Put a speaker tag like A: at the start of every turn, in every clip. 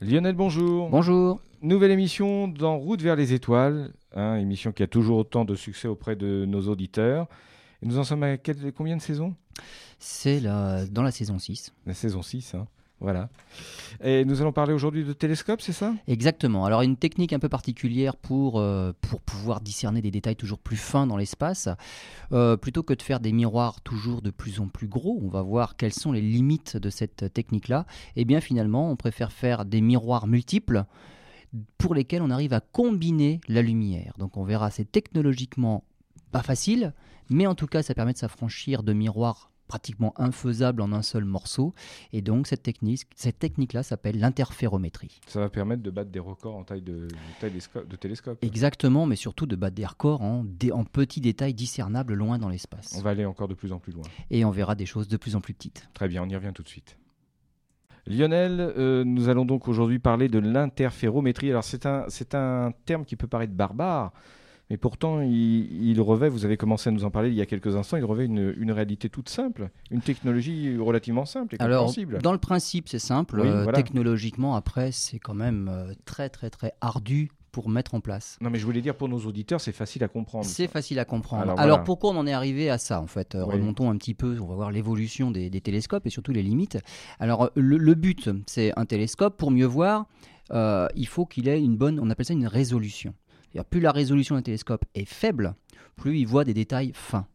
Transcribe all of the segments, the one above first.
A: Lionel, bonjour.
B: Bonjour.
A: Nouvelle émission dans Route vers les étoiles, hein, émission qui a toujours autant de succès auprès de nos auditeurs. Et nous en sommes à quelle- combien de saisons?
B: C'est dans la saison 6.
A: La saison 6, hein, voilà. Et nous allons parler aujourd'hui de télescope, c'est ça?
B: Exactement. Alors une technique un peu particulière pour, euh, pour pouvoir discerner des détails toujours plus fins dans l'espace. Euh, plutôt que de faire des miroirs toujours de plus en plus gros, on va voir quelles sont les limites de cette technique-là. Et bien finalement, on préfère faire des miroirs multiples pour lesquels on arrive à combiner la lumière. Donc on verra, c'est technologiquement pas facile, mais en tout cas ça permet de s'affranchir de miroirs pratiquement infaisables en un seul morceau. Et donc cette technique, cette technique-là s'appelle l'interférométrie.
A: Ça va permettre de battre des records en taille de, de télescope. De télescope.
B: Exactement, mais surtout de battre des records en, dé- en petits détails discernables loin dans l'espace.
A: On va aller encore de plus en plus loin.
B: Et on verra des choses de plus en plus petites.
A: Très bien, on y revient tout de suite. Lionel, euh, nous allons donc aujourd'hui parler de l'interférométrie. Alors c'est un, c'est un terme qui peut paraître barbare, mais pourtant il, il revêt, vous avez commencé à nous en parler il y a quelques instants, il revêt une, une réalité toute simple, une technologie relativement simple et
B: Alors,
A: compréhensible.
B: dans le principe, c'est simple.
A: Oui,
B: Euh,
A: voilà.
B: Technologiquement, après, c'est quand même euh, très, très, très ardu pour mettre en place.
A: Non mais je voulais dire pour nos auditeurs, c'est facile à comprendre.
B: C'est facile à comprendre.
A: Alors,
B: Alors,
A: voilà.
B: pourquoi on en est arrivé à ça en fait? Euh,
A: Oui.
B: Remontons un petit peu, on va voir l'évolution des, des télescopes et surtout les limites. Alors le, le but, c'est un télescope pour mieux voir. euh, il faut qu'il ait une bonne, on appelle ça une résolution. Plus la résolution d'un télescope est faible, plus il voit des détails fins.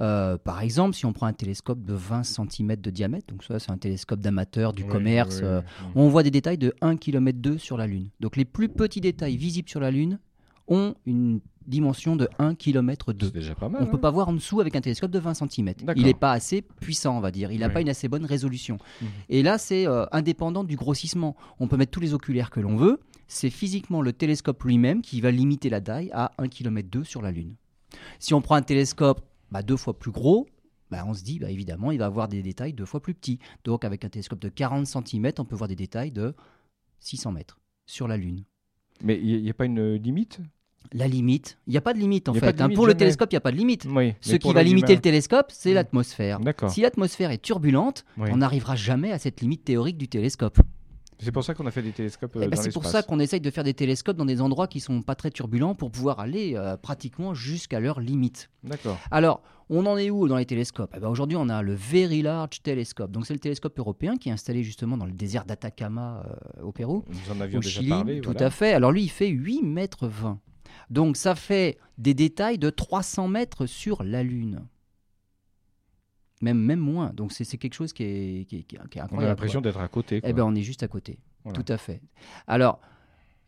B: Euh, par exemple, si on prend un télescope de 20 cm de diamètre, donc ça c'est un télescope d'amateur du
A: Oui,
B: commerce,
A: oui,
B: euh,
A: oui.
B: on voit des détails de 1 km 2 sur la Lune. Donc les plus petits détails visibles sur la Lune ont une dimension de 1 km 2.
A: C'est déjà pas mal.
B: On ne peut
A: hein.
B: pas voir en dessous avec un télescope de 20 cm. Il n'est pas assez puissant, on va dire. Il n'a
A: Oui.
B: pas une assez bonne résolution.
A: Mhm.
B: Et là, c'est euh, indépendant du grossissement. On peut mettre tous les oculaires que l'on veut. C'est physiquement le télescope lui-même qui va limiter la taille à 1 km 2 sur la Lune. Si on prend un télescope bah, deux fois plus gros, bah, on se dit bah, évidemment il va avoir des détails deux fois plus petits. Donc avec un télescope de 40 cm, on peut voir des détails de 600 mètres sur la Lune.
A: Mais il n'y a pas une limite?
B: La limite, il n'y a pas de limite en fait. hein. Pour le télescope, il n'y a pas de limite.
A: Oui.
B: Ce qui va limiter le télescope, c'est
A: Mm.
B: l'atmosphère. Si l'atmosphère est turbulente,
A: Oui.
B: on n'arrivera jamais à cette limite théorique du télescope.
A: C'est pour ça qu'on a fait des télescopes euh,
B: Eh ben, c'est pour ça qu'on essaye de faire des télescopes dans des endroits qui sont pas très turbulents pour pouvoir aller euh, pratiquement jusqu'à leur limite.
A: D'accord.
B: Alors, on en est où dans les télescopes? Eh ben, Aujourd'hui, on a le Very Large Telescope. Donc, c'est le télescope européen qui est installé justement dans le désert d'Atacama euh, au Pérou.
A: Nous en avions
B: Au
A: déjà
B: Chili,
A: parlé.
B: tout
A: voilà.
B: à fait. Alors lui, il fait 8 mètres 20. Donc ça fait des détails de 300 mètres sur la Lune. Même, même moins. Donc c'est quelque chose qui est, qui est- qui est- qui est
A: On
B: incroyable.
A: a l'impression d'être à côté. quoi.
B: Eh ben, on est juste à côté.
A: Voilà.
B: Tout à fait. Alors,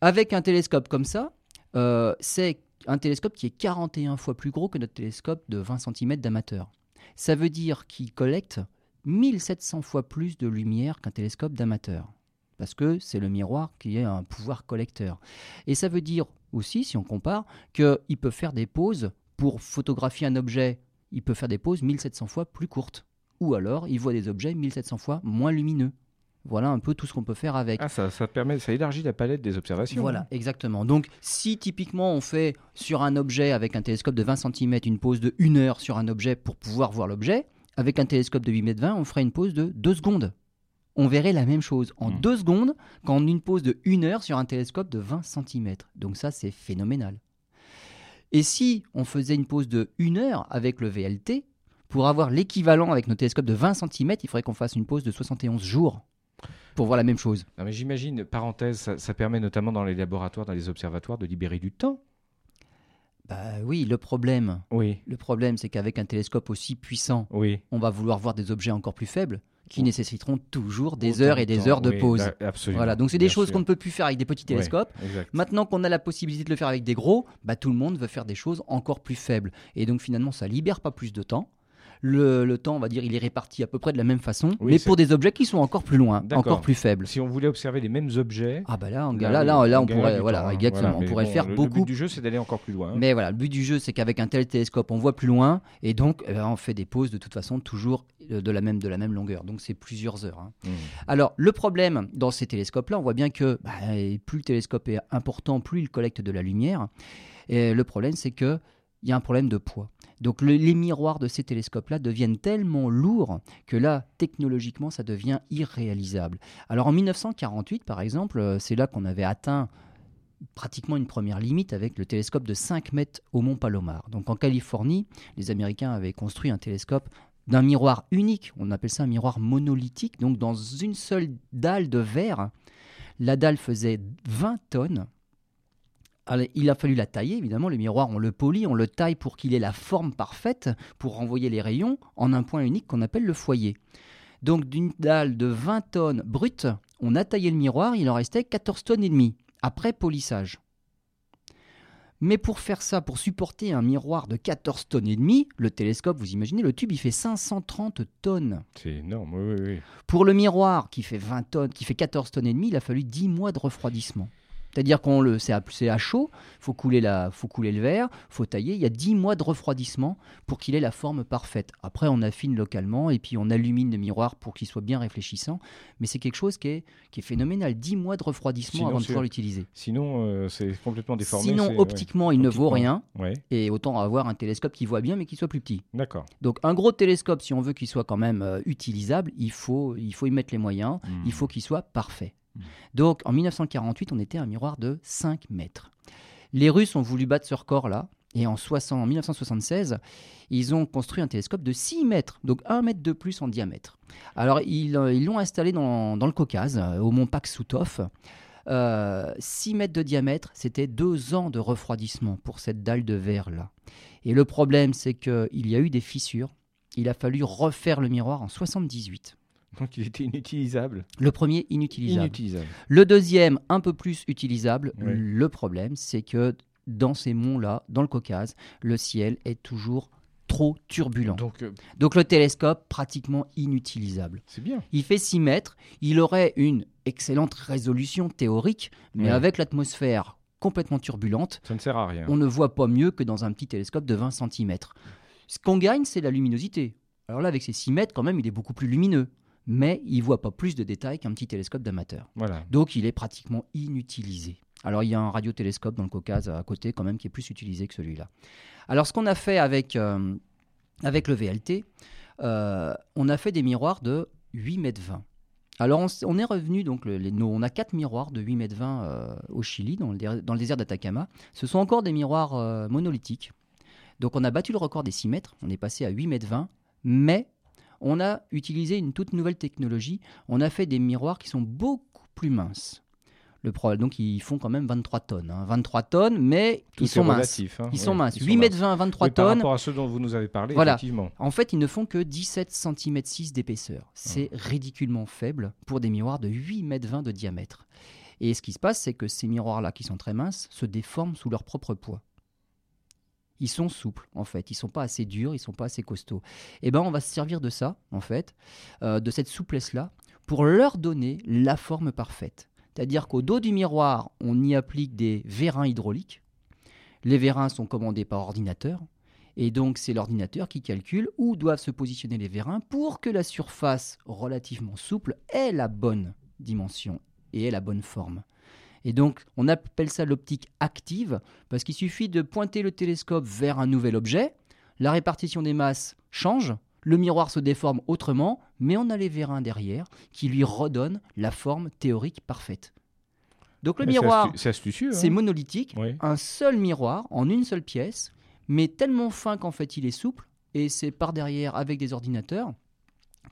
B: avec un télescope comme ça, euh, c'est un télescope qui est 41 fois plus gros que notre télescope de 20 cm d'amateur. Ça veut dire qu'il collecte 1700 fois plus de lumière qu'un télescope d'amateur. Parce que c'est le miroir qui a un pouvoir collecteur. Et ça veut dire aussi, si on compare, qu'il peut faire des pauses pour photographier un objet. Il peut faire des pauses 1700 fois plus courtes. Ou alors, il voit des objets 1700 fois moins lumineux. Voilà un peu tout ce qu'on peut faire avec.
A: Ah, ça, ça permet, ça élargit la palette des observations.
B: Voilà, exactement. Donc, si typiquement on fait sur un objet avec un télescope de 20 cm une pause de 1 heure sur un objet pour pouvoir voir l'objet, avec un télescope de 8 mètres 20, on ferait une pause de 2 secondes. On verrait la même chose en
A: Mm.
B: 2 secondes qu'en une pause de 1 heure sur un télescope de 20 cm. Donc ça, c'est phénoménal. Et si on faisait une pause de 1 heure avec le VLT, pour avoir l'équivalent avec nos télescopes de 20 cm, il faudrait qu'on fasse une pause de 71 jours pour voir la même chose.
A: Non, mais j'imagine, parenthèse, ça, ça permet notamment dans les laboratoires, dans les observatoires, de libérer du temps.
B: Bah oui, le problème,
A: Oui,
B: Le problème, c'est qu'avec un télescope aussi puissant,
A: oui.
B: on va vouloir voir des objets encore plus faibles qui nécessiteront toujours des
A: Autant
B: heures et des
A: temps,
B: heures de
A: oui,
B: pause.
A: Absolument.
B: Voilà, donc c'est des choses qu'on ne peut plus faire avec des petits télescopes. Maintenant qu'on a la possibilité de le faire avec des gros, bah, tout le monde veut faire des choses encore plus faibles. Et donc finalement, ça libère pas plus de temps. Le, le temps, on va dire, il est réparti à peu près de la même façon,
A: Oui,
B: mais pour des objets qui sont encore plus loin, encore plus faibles.
A: Si on voulait observer les mêmes objets,
B: Ah bah là, on,
A: là,
B: là, là, là, on pourrait, voilà,
A: temps, hein.
B: exactement,
A: Voilà,
B: on pourrait
A: bon,
B: faire
A: le,
B: beaucoup
A: Le but du jeu, c'est d'aller encore plus loin. hein.
B: Mais voilà, le but du jeu, c'est qu'avec un tel télescope, on voit plus loin, et donc eh ben, on fait des pauses de toute façon toujours euh, de la même, de la même longueur. Donc c'est plusieurs heures. hein.
A: Mmh.
B: Alors le problème dans ces télescopes-là, on voit bien que bah, plus le télescope est important, plus il collecte de la lumière. Et le problème, c'est que il y a un problème de poids. Donc le- les miroirs de ces télescopes-là deviennent tellement lourds que là, technologiquement, ça devient irréalisable. Alors en 1948, par exemple, euh, c'est là qu'on avait atteint pratiquement une première limite avec le télescope de 5 mètres au mont Palomar. Donc en Californie, les Américains avaient construit un télescope d'un miroir unique, on appelle ça un miroir monolithique, donc dans une seule dalle de verre. La dalle faisait 20 tonnes. Alors, il a fallu la tailler, évidemment, le miroir, on le polie, on le taille pour qu'il ait la forme parfaite pour renvoyer les rayons en un point unique qu'on appelle le foyer. Donc d'une dalle de 20 tonnes brute, on a taillé le miroir, il en restait 14 tonnes et demie, après polissage. Mais pour faire ça, pour supporter un miroir de 14 tonnes et demie, le télescope, vous imaginez, le tube, il fait 530 tonnes.
A: C'est énorme, oui, oui, oui.
B: Pour le miroir qui fait 20 tonnes, qui fait 14 tonnes et demie, il a fallu 10 mois de refroidissement. C'est-à-dire qu'on le, c'est à, à chaud, faut couler la, faut couler le verre, faut tailler. Il y a 10 mois de refroidissement pour qu'il ait la forme parfaite. Après, on affine localement et puis on illumine le miroir pour qu'il soit bien réfléchissant. Mais c'est quelque chose qui est, qui est phénoménal. 10 mois de refroidissement
A: Sinon,
B: avant de pouvoir l'utiliser.
A: Sinon, euh, c'est complètement déformé.
B: Sinon,
A: ouais.
B: optiquement, il ne vaut rien.
A: Ouais,
B: Et autant avoir un télescope qui voit bien mais qui soit plus petit.
A: d'accord.
B: Donc un gros télescope, si on veut qu'il soit quand même euh, utilisable, il faut, il faut y mettre les moyens.
A: Hmm.
B: il faut qu'il soit parfait.
A: Mm.
B: Donc en 1948, on était à un miroir de 5 mètres. Les Russes ont voulu battre ce record-là, et en, 60 en 1976, ils ont construit un télescope de 6 mètres, donc 1 mètre de plus en diamètre. Alors ils euh, l'ont installé dans, le Caucase, euh, au mont Paksoutov. Euh, 6 mètres de diamètre, c'était 2 ans de refroidissement pour cette dalle de verre-là. Et le problème, c'est qu'il y a eu des fissures. Il a fallu refaire le miroir en 78.
A: Donc il était inutilisable.
B: Le premier, inutilisable.
A: Inutilisable.
B: Le deuxième, un peu plus utilisable. Le problème, c'est que dans ces monts-là, dans le Caucase, le ciel est toujours trop turbulent. Donc,
A: Donc euh,
B: le télescope, pratiquement inutilisable.
A: c'est bien.
B: Il fait 6 mètres, il aurait une excellente résolution théorique, mais
A: Ouais.
B: avec l'atmosphère complètement turbulente,
A: Ça ne sert à rien.
B: on ne voit pas mieux que dans un petit télescope de 20 cm. Ce qu'on gagne, c'est la luminosité. Alors là, avec ses 6 mètres, quand même, il est beaucoup plus lumineux. Mais il voit pas plus de détails qu'un petit télescope d'amateur.
A: Voilà.
B: Donc il est pratiquement inutilisé. Alors il y a un radiotélescope dans le Caucase à côté quand même qui est plus utilisé que celui-là. Alors ce qu'on a fait avec, euh, avec le VLT, euh, on a fait des miroirs de 8 mètres 20. Alors on, est revenu, donc le- les- on a quatre miroirs de 8 mètres 20 euh, au Chili, dans le, dans le désert d'Atacama. Ce sont encore des miroirs monolithiques. Donc on a battu le record des 6 mètres, on est passé à 8 mètres 20, mais on a utilisé une toute nouvelle technologie. On a fait des miroirs qui sont beaucoup plus minces. Le pro- donc ils font quand même 23 tonnes. hein. 23 tonnes, mais
A: Tout
B: ils sont
A: est
B: minces.
A: hein.
B: Ils sont minces.
A: ils
B: 8 mètres 20, 23
A: Oui, par
B: tonnes.
A: rapport à ceux dont vous nous avez parlé,
B: Voilà.
A: effectivement.
B: En fait, ils ne font que 17 cm 6 d'épaisseur. C'est ridiculement faible pour des miroirs de 8 mètres 20 de diamètre. Et ce qui se passe, c'est que ces miroirs-là, qui sont très minces, se déforment sous leur propre poids. Ils sont souples, en fait. Ils sont pas assez durs, ils sont pas assez costauds. Et ben, on va se servir de ça, en fait, euh, de cette souplesse-là, pour leur donner la forme parfaite. C'est-à-dire qu'au dos du miroir, on y applique des vérins hydrauliques. Les vérins sont commandés par ordinateur. Et donc, c'est l'ordinateur qui calcule où doivent se positionner les vérins pour que la surface relativement souple ait la bonne dimension et ait la bonne forme. Et donc, on appelle ça l'optique active parce qu'il suffit de pointer le télescope vers un nouvel objet, la répartition des masses change, le miroir se déforme autrement, mais on a les vérins derrière qui lui redonnent la forme théorique parfaite. Donc, le
A: Mais
B: miroir,
A: C'est astucieux.
B: c'est
A: hein.
B: monolithique,
A: Oui.
B: un seul miroir en une seule pièce, mais tellement fin qu'en fait il est souple, et c'est par derrière avec des ordinateurs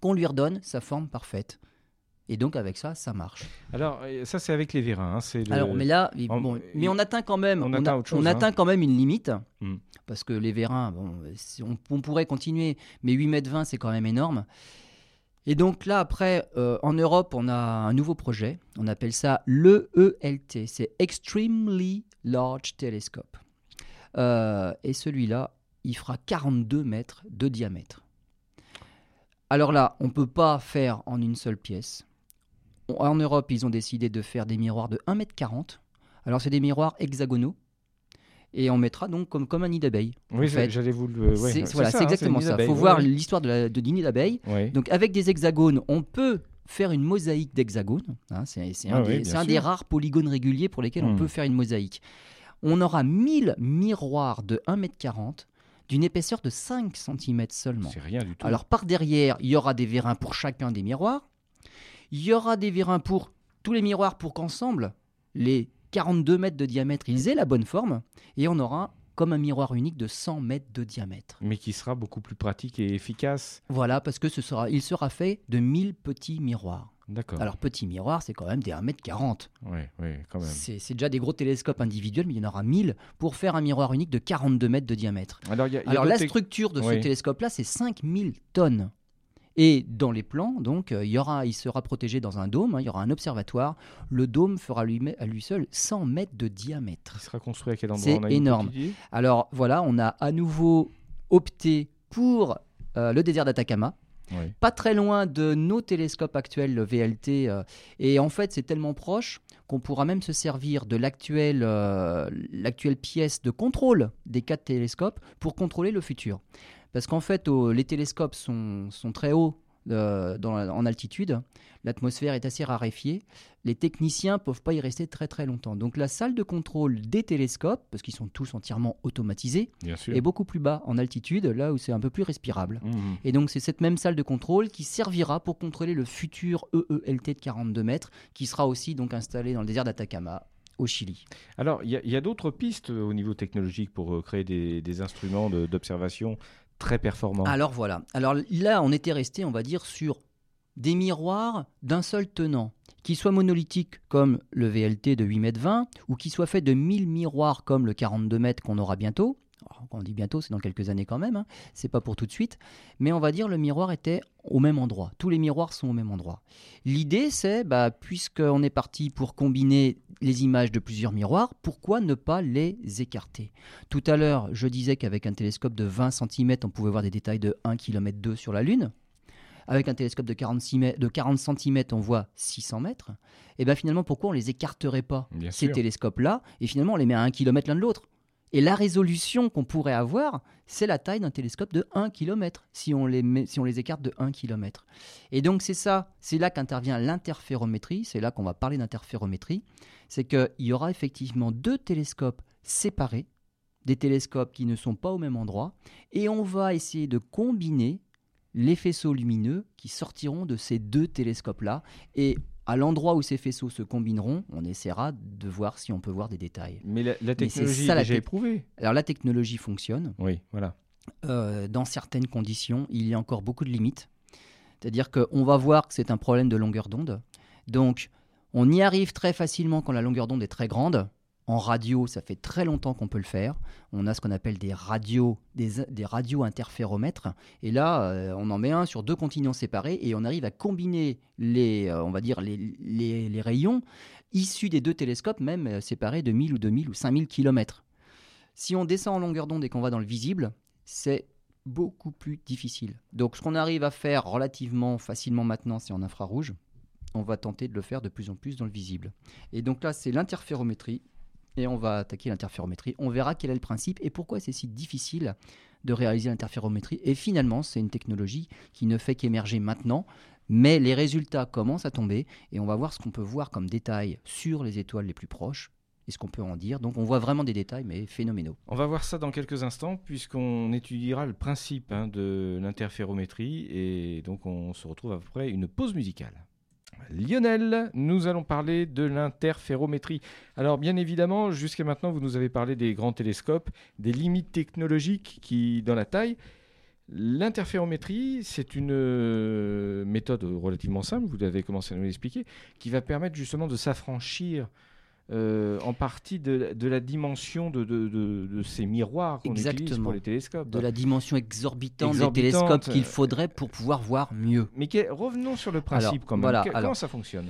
B: qu'on lui redonne sa forme parfaite. Et donc avec ça, ça marche.
A: Alors, euh, ça, c'est avec les vérins. hein, c'est le-
B: Alors, mais là,
A: en-
B: bon, mais on atteint quand même,
A: on
B: on,
A: atteint
B: a-
A: chose,
B: on
A: hein.
B: atteint quand même une limite,
A: Hmm.
B: parce que les vérins, bon, on, on pourrait continuer, mais 8 mètres 20, c'est quand même énorme. Et donc là, après, euh, en Europe, on a un nouveau projet. On appelle ça l'EELT. C'est Extremely Large Telescope. Euh, et celui-là, il fera 42 mètres de diamètre. Alors là, on ne peut pas faire en une seule pièce. En Europe, ils ont décidé de faire des miroirs de 1m40. Alors, c'est des miroirs hexagonaux. Et on mettra donc comme, comme un nid d'abeille.
A: Oui, j'allais vous le. ouais,
B: C'est- voilà, c'est
A: hein,
B: exactement ça. Il faut
A: ouais,
B: voir
A: ouais.
B: l'histoire de, de du nid d'abeille. Donc avec des hexagones, on peut faire une mosaïque d'hexagones. hein, c'est c'est un,
A: Ah
B: des, c'est un des rares polygones réguliers pour lesquels on
A: Hmm.
B: peut faire une mosaïque. On aura 1000 miroirs de 1m40 d'une épaisseur de 5 cm seulement.
A: C'est rien du tout.
B: Alors par derrière, il y aura des vérins pour chacun des miroirs. Il y aura des vérins pour tous les miroirs pour qu'ensemble, les 42 mètres de diamètre, ils aient la bonne forme. Et on aura comme un miroir unique de 100 mètres de diamètre.
A: Mais qui sera beaucoup plus pratique et efficace.
B: Voilà, parce que ce sera, il sera fait de 1000 petits miroirs.
A: D'accord.
B: Alors petit miroir, c'est quand même des 1m40.
A: Oui, oui, quand même.
B: C'est c'est déjà des gros télescopes individuels, mais il y en aura 1000 pour faire un miroir unique de 42 mètres de diamètre.
A: Alors, il y a- il y a
B: Alors la structure de ce télescope-là, c'est 5000 tonnes. Et dans les plans, donc, euh, il, y aura, il sera protégé dans un dôme, hein, il y aura un observatoire. Le dôme fera lui, à lui seul 100 mètres de diamètre.
A: Il sera construit à quel endroit
B: C'est énorme. Alors voilà, on a à nouveau opté pour euh, le désert d'Atacama.
A: Oui.
B: pas très loin de nos télescopes actuels, le VLT. euh, et en fait, c'est tellement proche qu'on pourra même se servir de l'actuelle euh, l'actuelle pièce de contrôle des quatre télescopes pour contrôler le futur. Parce qu'en fait, les télescopes sont, sont très hauts euh, dans en altitude, l'atmosphère est assez raréfiée, les techniciens ne peuvent pas y rester très très longtemps. Donc la salle de contrôle des télescopes, parce qu'ils sont tous entièrement automatisés, est beaucoup plus bas en altitude, là où c'est un peu plus respirable.
A: Mhm.
B: Et donc c'est cette même salle de contrôle qui servira pour contrôler le futur EELT de 42 mètres, qui sera aussi donc installé dans le désert d'Atacama, au Chili.
A: Alors, il y a, a d'autres pistes euh, au niveau technologique pour euh, créer des, des instruments de- d'observation très performants.
B: Alors voilà. Alors là, on était resté, on va dire, sur des miroirs d'un seul tenant, qui soient monolithiques comme le VLT de 8 mètres 20, ou qui soient faits de 1000 miroirs comme le 42 mètres qu'on aura bientôt. Quand on dit bientôt, c'est dans quelques années quand même, hein. c'est pas pour tout de suite. Mais on va dire le miroir était au même endroit. Tous les miroirs sont au même endroit. L'idée, c'est, bah, puisqu'on est parti pour combiner les images de plusieurs miroirs, pourquoi ne pas les écarter? Tout à l'heure, je disais qu'avec un télescope de 20 cm, on pouvait voir des détails de 1 km 2 sur la Lune. Avec un télescope de 46 mè- de 40 cm, on voit 600 mètres. Et bien finalement, pourquoi on les écarterait pas,
A: Bien
B: ces télescopes-là, et finalement on les met à 1 km l'un de l'autre Et la résolution qu'on pourrait avoir, c'est la taille d'un télescope de 1 km, si on les, écarte de 1 km. Et donc c'est ça, c'est là qu'intervient l'interférométrie, c'est là qu'on va parler d'interférométrie, c'est qu'il y aura effectivement deux télescopes séparés, des télescopes qui ne sont pas au même endroit, et on va essayer de combiner les faisceaux lumineux qui sortiront de ces deux télescopes-là, et à l'endroit où ces faisceaux se combineront, on essaiera de voir si on peut voir des détails.
A: Mais la, technologie
B: ça,
A: est
B: la
A: éprouvée.
B: Alors la technologie fonctionne,
A: Oui, voilà.
B: euh, dans certaines conditions, il y a encore beaucoup de limites. C'est-à-dire qu'on va voir que c'est un problème de longueur d'onde. Donc, on y arrive très facilement quand la longueur d'onde est très grande. En radio, ça fait très longtemps qu'on peut le faire. On a ce qu'on appelle des radios, des, radios interféromètres. Et là, euh, on en met un sur deux continents séparés et on arrive à combiner les, euh, on va dire, les rayons issus des deux télescopes, même euh, séparés de 1000 ou 2000 ou 5000 km. Si on descend en longueur d'onde et qu'on va dans le visible, c'est beaucoup plus difficile. Donc ce qu'on arrive à faire relativement facilement maintenant, c'est en infrarouge. On va tenter de le faire de plus en plus dans le visible. Et donc là, c'est l'interférométrie. Et on va attaquer l'interférométrie. On verra quel est le principe et pourquoi c'est si difficile de réaliser l'interférométrie. Et finalement, c'est une technologie qui ne fait qu'émerger maintenant. Mais les résultats commencent à tomber et on va voir ce qu'on peut voir comme détails sur les étoiles les plus proches et ce qu'on peut en dire. Donc on voit vraiment des détails, mais phénoménaux.
A: On va voir ça dans quelques instants, puisqu'on étudiera le principe hein, de l'interférométrie, et donc on se retrouve après une pause musicale. Lionel, nous allons parler de l'interférométrie. Alors bien évidemment, jusqu'à maintenant, vous nous avez parlé des grands télescopes, des limites technologiques qui, dans la taille. L'interférométrie, c'est une euh, méthode relativement simple, vous avez commencé à nous l'expliquer, qui va permettre justement de s'affranchir euh, en partie de, de la dimension de, de- de- ces miroirs qu'on utilise pour les télescopes.
B: de la dimension exorbitante,
A: Exorbitante,
B: des télescopes qu'il
A: euh,
B: faudrait pour pouvoir voir mieux.
A: Mais que- revenons sur le principe
B: Alors,
A: quand même.
B: voilà,
A: Que-
B: alors.
A: comment ça fonctionne?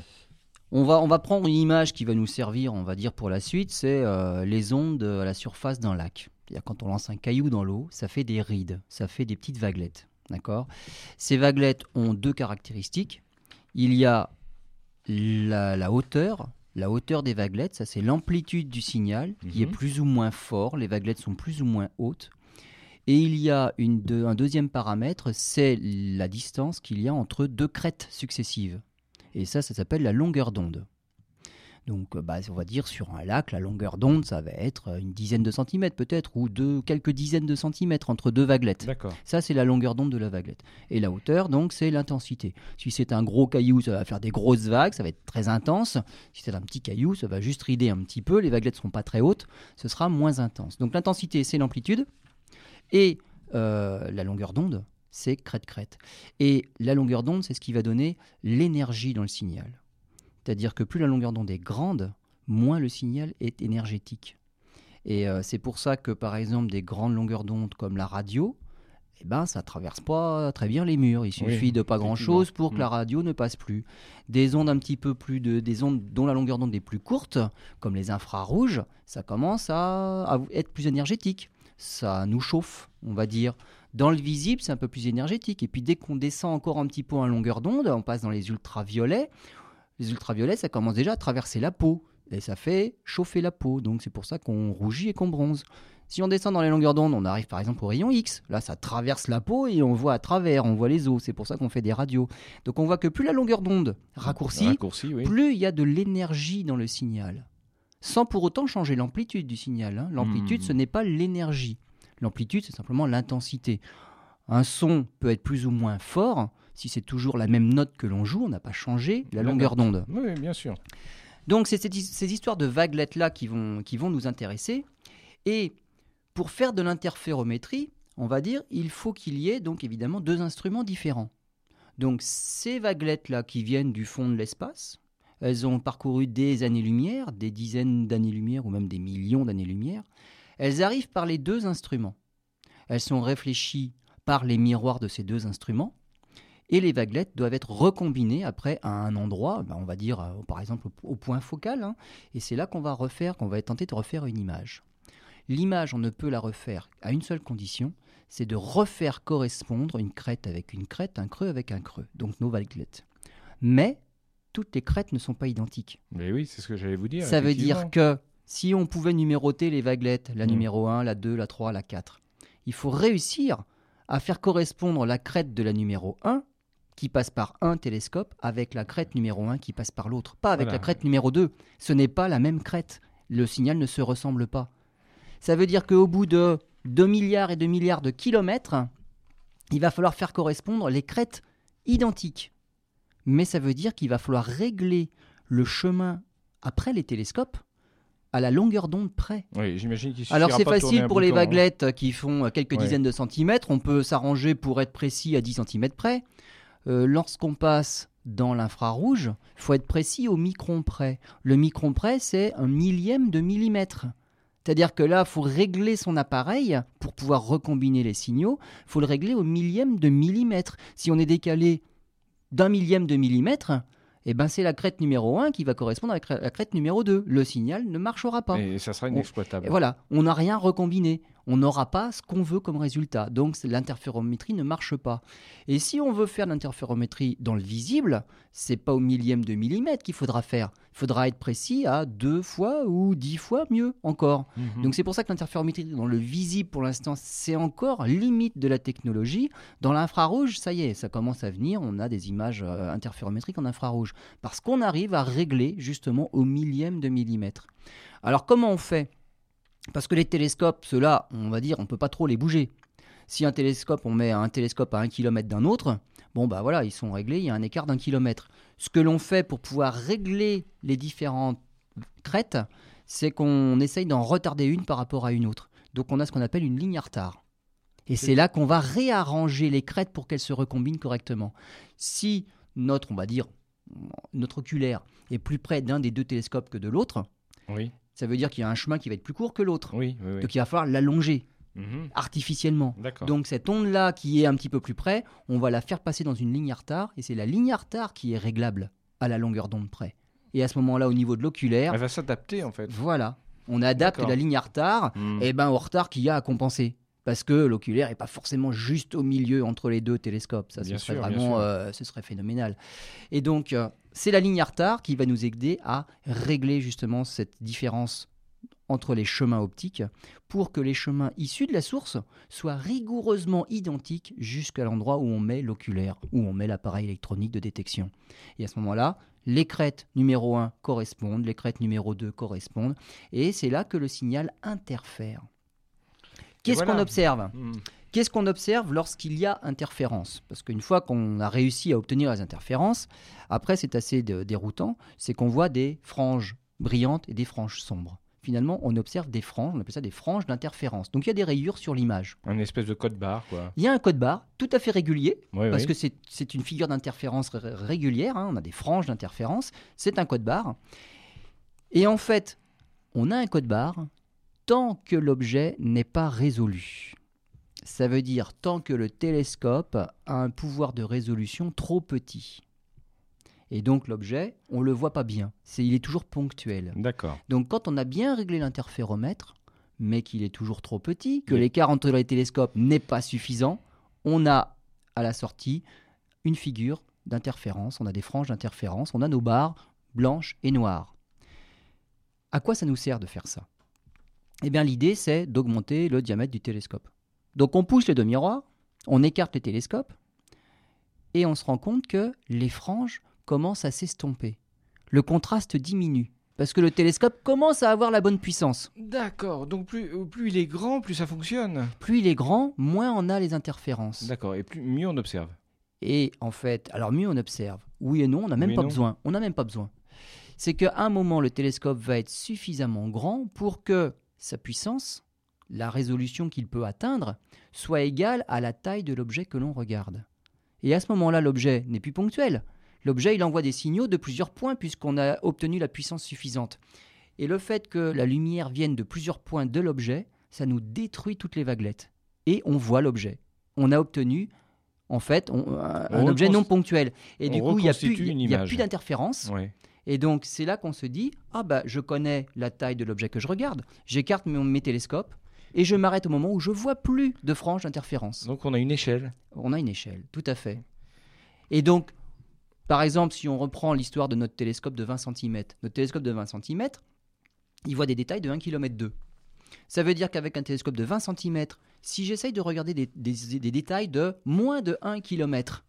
B: On va, on va prendre une image qui va nous servir, on va dire, pour la suite, c'est euh, les ondes à la surface d'un lac. Quand on lance un caillou dans l'eau, ça fait des rides, ça fait des petites vaguelettes. D'accord? Ces vaguelettes ont deux caractéristiques. Il y a la, la hauteur. La hauteur des vaguelettes, ça c'est l'amplitude du signal qui est
A: Mhm.
B: plus ou moins fort. Les vaguelettes sont plus ou moins hautes. Et il y a une deux- un deuxième paramètre, c'est la distance qu'il y a entre deux crêtes successives. Et ça, ça s'appelle la longueur d'onde. Donc, euh, bah, on va dire sur un lac, la longueur d'onde, ça va être euh, une dizaine de centimètres peut-être, ou deux, quelques dizaines de centimètres entre deux vaguelettes. Ça, c'est la longueur d'onde de la vaguelette. Et la hauteur, donc, c'est l'intensité. Si c'est un gros caillou, ça va faire des grosses vagues, ça va être très intense. Si c'est un petit caillou, ça va juste rider un petit peu. Les vaguelettes ne seront pas très hautes, ce sera moins intense. Donc, l'intensité, c'est l'amplitude. Et euh, la longueur d'onde, c'est crête-crête. Et la longueur d'onde, c'est ce qui va donner l'énergie dans le signal. C'est-à-dire que plus la longueur d'onde est grande, moins le signal est énergétique. Et euh, c'est pour ça que, par exemple, des grandes longueurs d'onde comme la radio, eh ben, ça traverse pas très bien les murs. Il suffit
A: Oui,
B: de pas grand-chose pour que
A: Mm.
B: la radio ne passe plus. Des ondes un petit peu plus de, des ondes dont la longueur d'onde est plus courte, comme les infrarouges, ça commence à, à être plus énergétique. Ça nous chauffe, on va dire. Dans le visible, c'est un peu plus énergétique. Et puis dès qu'on descend encore un petit peu en longueur d'onde, on passe dans les ultraviolets. Les ultraviolets, ça commence déjà à traverser la peau. Et ça fait chauffer la peau. Donc c'est pour ça qu'on rougit et qu'on bronze. Si on descend dans les longueurs d'onde, on arrive par exemple au rayon X. Là, ça traverse la peau et on voit à travers, on voit les os. C'est pour ça qu'on fait des radios. Donc on voit que plus la longueur d'onde raccourcit,
A: Raccourci, oui.
B: plus il y a de l'énergie dans le signal. Sans pour autant changer l'amplitude du signal. hein. L'amplitude,
A: Hmm.
B: ce n'est pas l'énergie. L'amplitude, c'est simplement l'intensité. Un son peut être plus ou moins fort. Si c'est toujours la même note que l'on joue, on n'a pas changé la
A: La
B: longueur d'onde.
A: Oui, bien sûr.
B: Donc c'est ces, ces histoires de vaguelettes-là qui vont, qui vont nous intéresser. Et pour faire de l'interférométrie, on va dire, il faut qu'il y ait donc évidemment deux instruments différents. Donc ces vaguelettes-là qui viennent du fond de l'espace, elles ont parcouru des années-lumière, des dizaines d'années-lumière ou même des millions d'années-lumière. Elles arrivent par les deux instruments. Elles sont réfléchies par les miroirs de ces deux instruments. Et les vaguelettes doivent être recombinées après à un endroit, ben, on va dire euh, par exemple au, au point focal, hein. et c'est là qu'on va refaire, qu'on va tenter de refaire une image. L'image, on ne peut la refaire à une seule condition, c'est de refaire correspondre une crête avec une crête, un creux avec un creux, donc nos vaguelettes. Mais toutes les crêtes ne sont pas identiques.
A: Mais oui, c'est ce que j'allais vous dire.
B: Ça veut dire que si on pouvait numéroter les vaguelettes, la
A: Mm.
B: numéro 1, la 2, la 3, la 4, il faut réussir à faire correspondre la crête de la numéro 1 qui passe par un télescope avec la crête numéro 1 qui passe par l'autre. Pas avec
A: Voilà.
B: la crête numéro 2. Ce n'est pas la même crête. Le signal ne se ressemble pas. Ça veut dire qu'au bout de 2 milliards et 2 milliards de kilomètres, il va falloir faire correspondre les crêtes identiques. Mais ça veut dire qu'il va falloir régler le chemin après les télescopes à la longueur d'onde près.
A: Oui, j'imagine qu'il
B: Alors c'est facile pour les
A: hein.
B: vaguelettes qui font quelques
A: Ouais.
B: dizaines de centimètres, on peut s'arranger pour être précis à 10 centimètres près. Euh, Lorsqu'on passe dans l'infrarouge, il faut être précis au micron près. Le micron près, c'est un millième de millimètre. C'est-à-dire que là, il faut régler son appareil pour pouvoir recombiner les signaux. Il faut le régler au millième de millimètre. Si on est décalé d'un millième de millimètre, eh ben c'est la crête numéro 1 qui va correspondre avec la crête numéro 2. Le signal ne marchera pas.
A: Et ça sera inexploitable.
B: Voilà, on n'a rien recombiné. On n'aura pas ce qu'on veut comme résultat. Donc l'interférométrie ne marche pas. Et si on veut faire l'interférométrie dans le visible, c'est pas au millième de millimètre qu'il faudra faire. Il faudra être précis à deux fois ou dix fois mieux encore.
A: Mhm.
B: Donc c'est pour ça que l'interférométrie dans le visible pour l'instant c'est encore limite de la technologie. Dans l'infrarouge, ça y est, ça commence à venir. On a des images euh, interférométriques en infrarouge parce qu'on arrive à régler justement au millième de millimètre. Alors comment on fait? Parce que les télescopes, ceux-là, on va dire, on peut pas trop les bouger. Si un télescope, on met un télescope à un kilomètre d'un autre, bon bah voilà, ils sont réglés, il y a un écart d'un kilomètre. Ce que l'on fait pour pouvoir régler les différentes crêtes, c'est qu'on essaye d'en retarder une par rapport à une autre. Donc on a ce qu'on appelle une ligne à retard. Et c'est là qu'on va réarranger les crêtes pour qu'elles se recombinent correctement. Si notre, on va dire, notre oculaire est plus près d'un des deux télescopes que de l'autre,
A: Oui,
B: ça veut dire qu'il y a un chemin qui va être plus court que l'autre.
A: oui, oui. oui.
B: Donc il va falloir l'allonger
A: Mhm.
B: artificiellement. Donc cette onde-là qui est un petit peu plus près, on va la faire passer dans une ligne à retard, et c'est la ligne à retard qui est réglable à la longueur d'onde près. Et à ce moment-là, au niveau de l'oculaire,
A: Elle va s'adapter en fait.
B: voilà, on adapte la ligne à retard
A: Mhm.
B: et ben au retard qu'il y a à compenser. Parce que l'oculaire n'est pas forcément juste au milieu entre les deux télescopes. Ça,
A: Bien
B: ce serait
A: sûr,
B: vraiment, euh, ce serait phénoménal. Et donc, euh, c'est la ligne à retard qui va nous aider à régler justement cette différence entre les chemins optiques pour que les chemins issus de la source soient rigoureusement identiques jusqu'à l'endroit où on met l'oculaire, où on met l'appareil électronique de détection. Et à ce moment-là, Les crêtes numéro 1 correspondent, les crêtes numéro 2 correspondent, et c'est là que le signal interfère. Qu'est-ce
A: voilà.
B: qu'on observe
A: Hmm.
B: Qu'est-ce qu'on observe lorsqu'il y a interférence Parce qu'une fois qu'on a réussi à obtenir les interférences, après c'est assez déroutant, c'est qu'on voit des franges brillantes et des franges sombres. Finalement, on observe des franges, on appelle ça des franges d'interférence. Donc il y a des rayures sur l'image.
A: Un espèce de code barre, quoi.
B: Il y a un code barre tout à fait régulier,
A: Oui,
B: parce
A: oui.
B: que c'est une figure d'interférence ré- régulière, hein, on a des franges d'interférence, c'est un code barre. Et en fait, on a un code barre tant que l'objet n'est pas résolu. Ça veut dire tant que le télescope a un pouvoir de résolution trop petit. Et donc l'objet, on ne le voit pas bien, c'est, il est toujours ponctuel.
A: D'accord.
B: Donc quand on a bien réglé l'interféromètre, mais qu'il est toujours trop petit, que
A: Oui.
B: l'écart entre les télescopes n'est pas suffisant, on a à la sortie une figure d'interférence, on a des franges d'interférence, on a nos barres blanches et noires. À quoi ça nous sert de faire ça? Eh bien l'idée c'est d'augmenter le diamètre du télescope. Donc on pousse les deux miroirs, on écarte les télescopes, et on se rend compte que les franges commencent à s'estomper. Le contraste diminue parce que le télescope commence à avoir la bonne puissance.
A: D'accord. Donc plus, plus il est grand, plus ça fonctionne.
B: Plus il est grand, moins on a les interférences.
A: D'accord. Et plus mieux on observe.
B: Et en fait, alors mieux on observe. Oui et non, on n'a même
A: Oui
B: pas
A: non.
B: besoin. On n'a même pas besoin. C'est qu'à un moment, le télescope va être suffisamment grand pour que sa puissance, la résolution qu'il peut atteindre, soit égale à la taille de l'objet que l'on regarde. Et à ce moment-là, l'objet n'est plus ponctuel. L'objet, il envoie des signaux de plusieurs points puisqu'on a obtenu la puissance suffisante. Et le fait que la lumière vienne de plusieurs points de l'objet, ça nous détruit toutes les vaguelettes. Et on voit l'objet. On a obtenu, en fait, on- un,
A: On
B: objet non ponctuel. Et du coup, il n'y a plus, d'interférence.
A: Ouais.
B: Et donc, c'est là qu'on se dit Ah, bah, je connais la taille de l'objet que je regarde. J'écarte mes, mes télescopes et je m'arrête au moment où je vois plus de franges d'interférence.
A: Donc on a une échelle.
B: On a une échelle, tout à fait. Et donc, par exemple, si on reprend l'histoire de notre télescope de 20 cm, notre télescope de 20 cm, il voit des détails de 1 km 2. Ça veut dire qu'avec un télescope de 20 cm, si j'essaye de regarder des, des- des détails de moins de 1 km,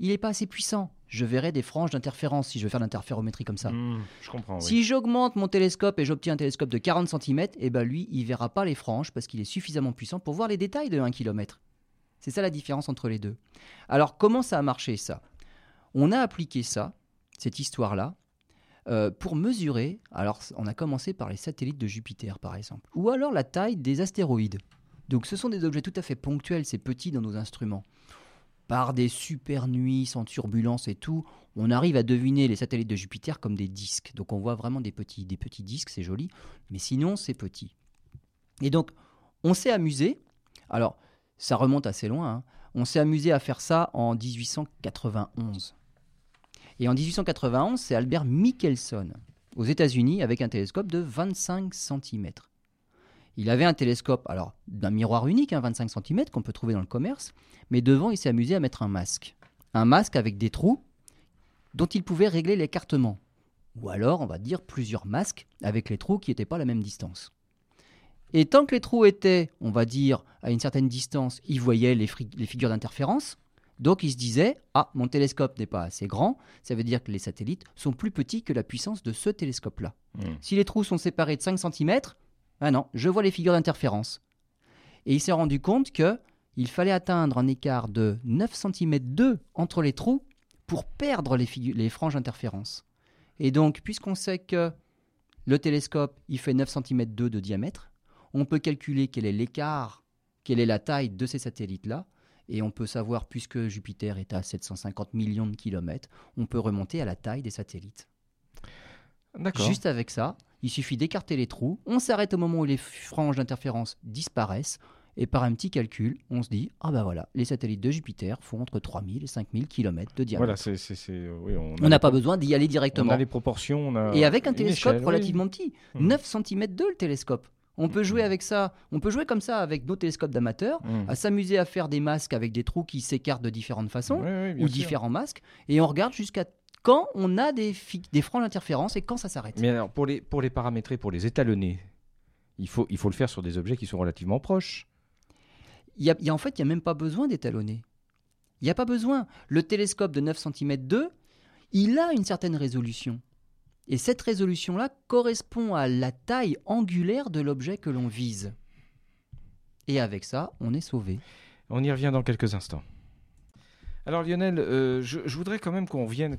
B: il n'est pas assez puissant. Je verrai des franges d'interférence si je veux faire l'interférométrie comme ça.
A: Hmm, je comprends. oui.
B: Si j'augmente mon télescope et j'obtiens un télescope de 40 cm, eh ben lui, il verra pas les franges parce qu'il est suffisamment puissant pour voir les détails de 1 km. C'est ça la différence entre les deux. Alors comment ça a marché ça? On a appliqué ça, cette histoire-là, euh, pour mesurer, alors on a commencé par les satellites de Jupiter par exemple, ou alors la taille des astéroïdes. Donc ce sont des objets tout à fait ponctuels, c'est petit dans nos instruments. Par des super nuits sans turbulence et tout, on arrive à deviner les satellites de Jupiter comme des disques. Donc on voit vraiment des petits, disques, c'est joli, mais sinon c'est petit. Et donc on s'est amusé, alors ça remonte assez loin, hein. on s'est amusé à faire ça en 1891. Et en 1891, c'est Albert Michelson, aux États-Unis, avec un télescope de 25 cm. Il avait un télescope, alors d'un miroir unique, hein, 25 cm, qu'on peut trouver dans le commerce, mais devant, il s'est amusé à mettre un masque. Un masque avec des trous dont il pouvait régler l'écartement. Ou alors, on va dire, plusieurs masques avec les trous qui n'étaient pas à la même distance. Et tant que les trous étaient, on va dire, à une certaine distance, il voyait les, figures d'interférence. Donc il se disait, ah, mon télescope n'est pas assez grand, ça veut dire que les satellites sont plus petits que la puissance de ce télescope-là.
A: Hmm.
B: Si les trous sont séparés de 5 cm, ah non, je vois les figures d'interférence. Et il s'est rendu compte que il fallait atteindre un écart de 9 cm 2 entre les trous pour perdre les, franges d'interférence. Et donc, puisqu'on sait que le télescope, il fait 9 cm 2 de diamètre, on peut calculer quel est l'écart, quelle est la taille de ces satellites-là, et on peut savoir, puisque Jupiter est à 750 millions de kilomètres, on peut remonter à la taille des satellites.
A: D'accord.
B: Juste avec ça, il suffit d'écarter les trous, on s'arrête au moment où les franges d'interférence disparaissent, et par un petit calcul, on se dit ah bah voilà, les satellites de Jupiter font entre 3000 et 5000 km de diamètre.
A: Voilà, c'est, c'est, c'est- oui, on
B: n'a pas besoin d'y aller
A: On
B: directement.
A: a les proportions. On a
B: Et avec un télescope
A: échelle, oui.
B: relativement petit,
A: Mhm.
B: 9 cm 2 le télescope. On peut jouer
A: Mhm.
B: avec ça, on peut jouer comme ça avec nos télescopes d'amateurs,
A: Hmm.
B: à s'amuser à faire des masques avec des trous qui s'écartent de différentes façons,
A: Oui, oui, bien
B: ou
A: sûr.
B: différents masques, et on regarde jusqu'à quand on a des, des franges d'interférence et quand ça s'arrête.
A: Mais alors, pour les, pour les paramétrer, pour les étalonner, il faut, il faut le faire sur des objets qui sont relativement proches.
B: Il y a, il y a- en fait, il n'y a même pas besoin d'étalonner. Il n'y a pas besoin. Le télescope de 9 cm 2, il a une certaine résolution. Et cette résolution-là correspond à la taille angulaire de l'objet que l'on vise. Et avec ça, on est sauvé.
A: On y revient dans quelques instants. Alors Lionel, euh, je, voudrais quand même qu'on vienne,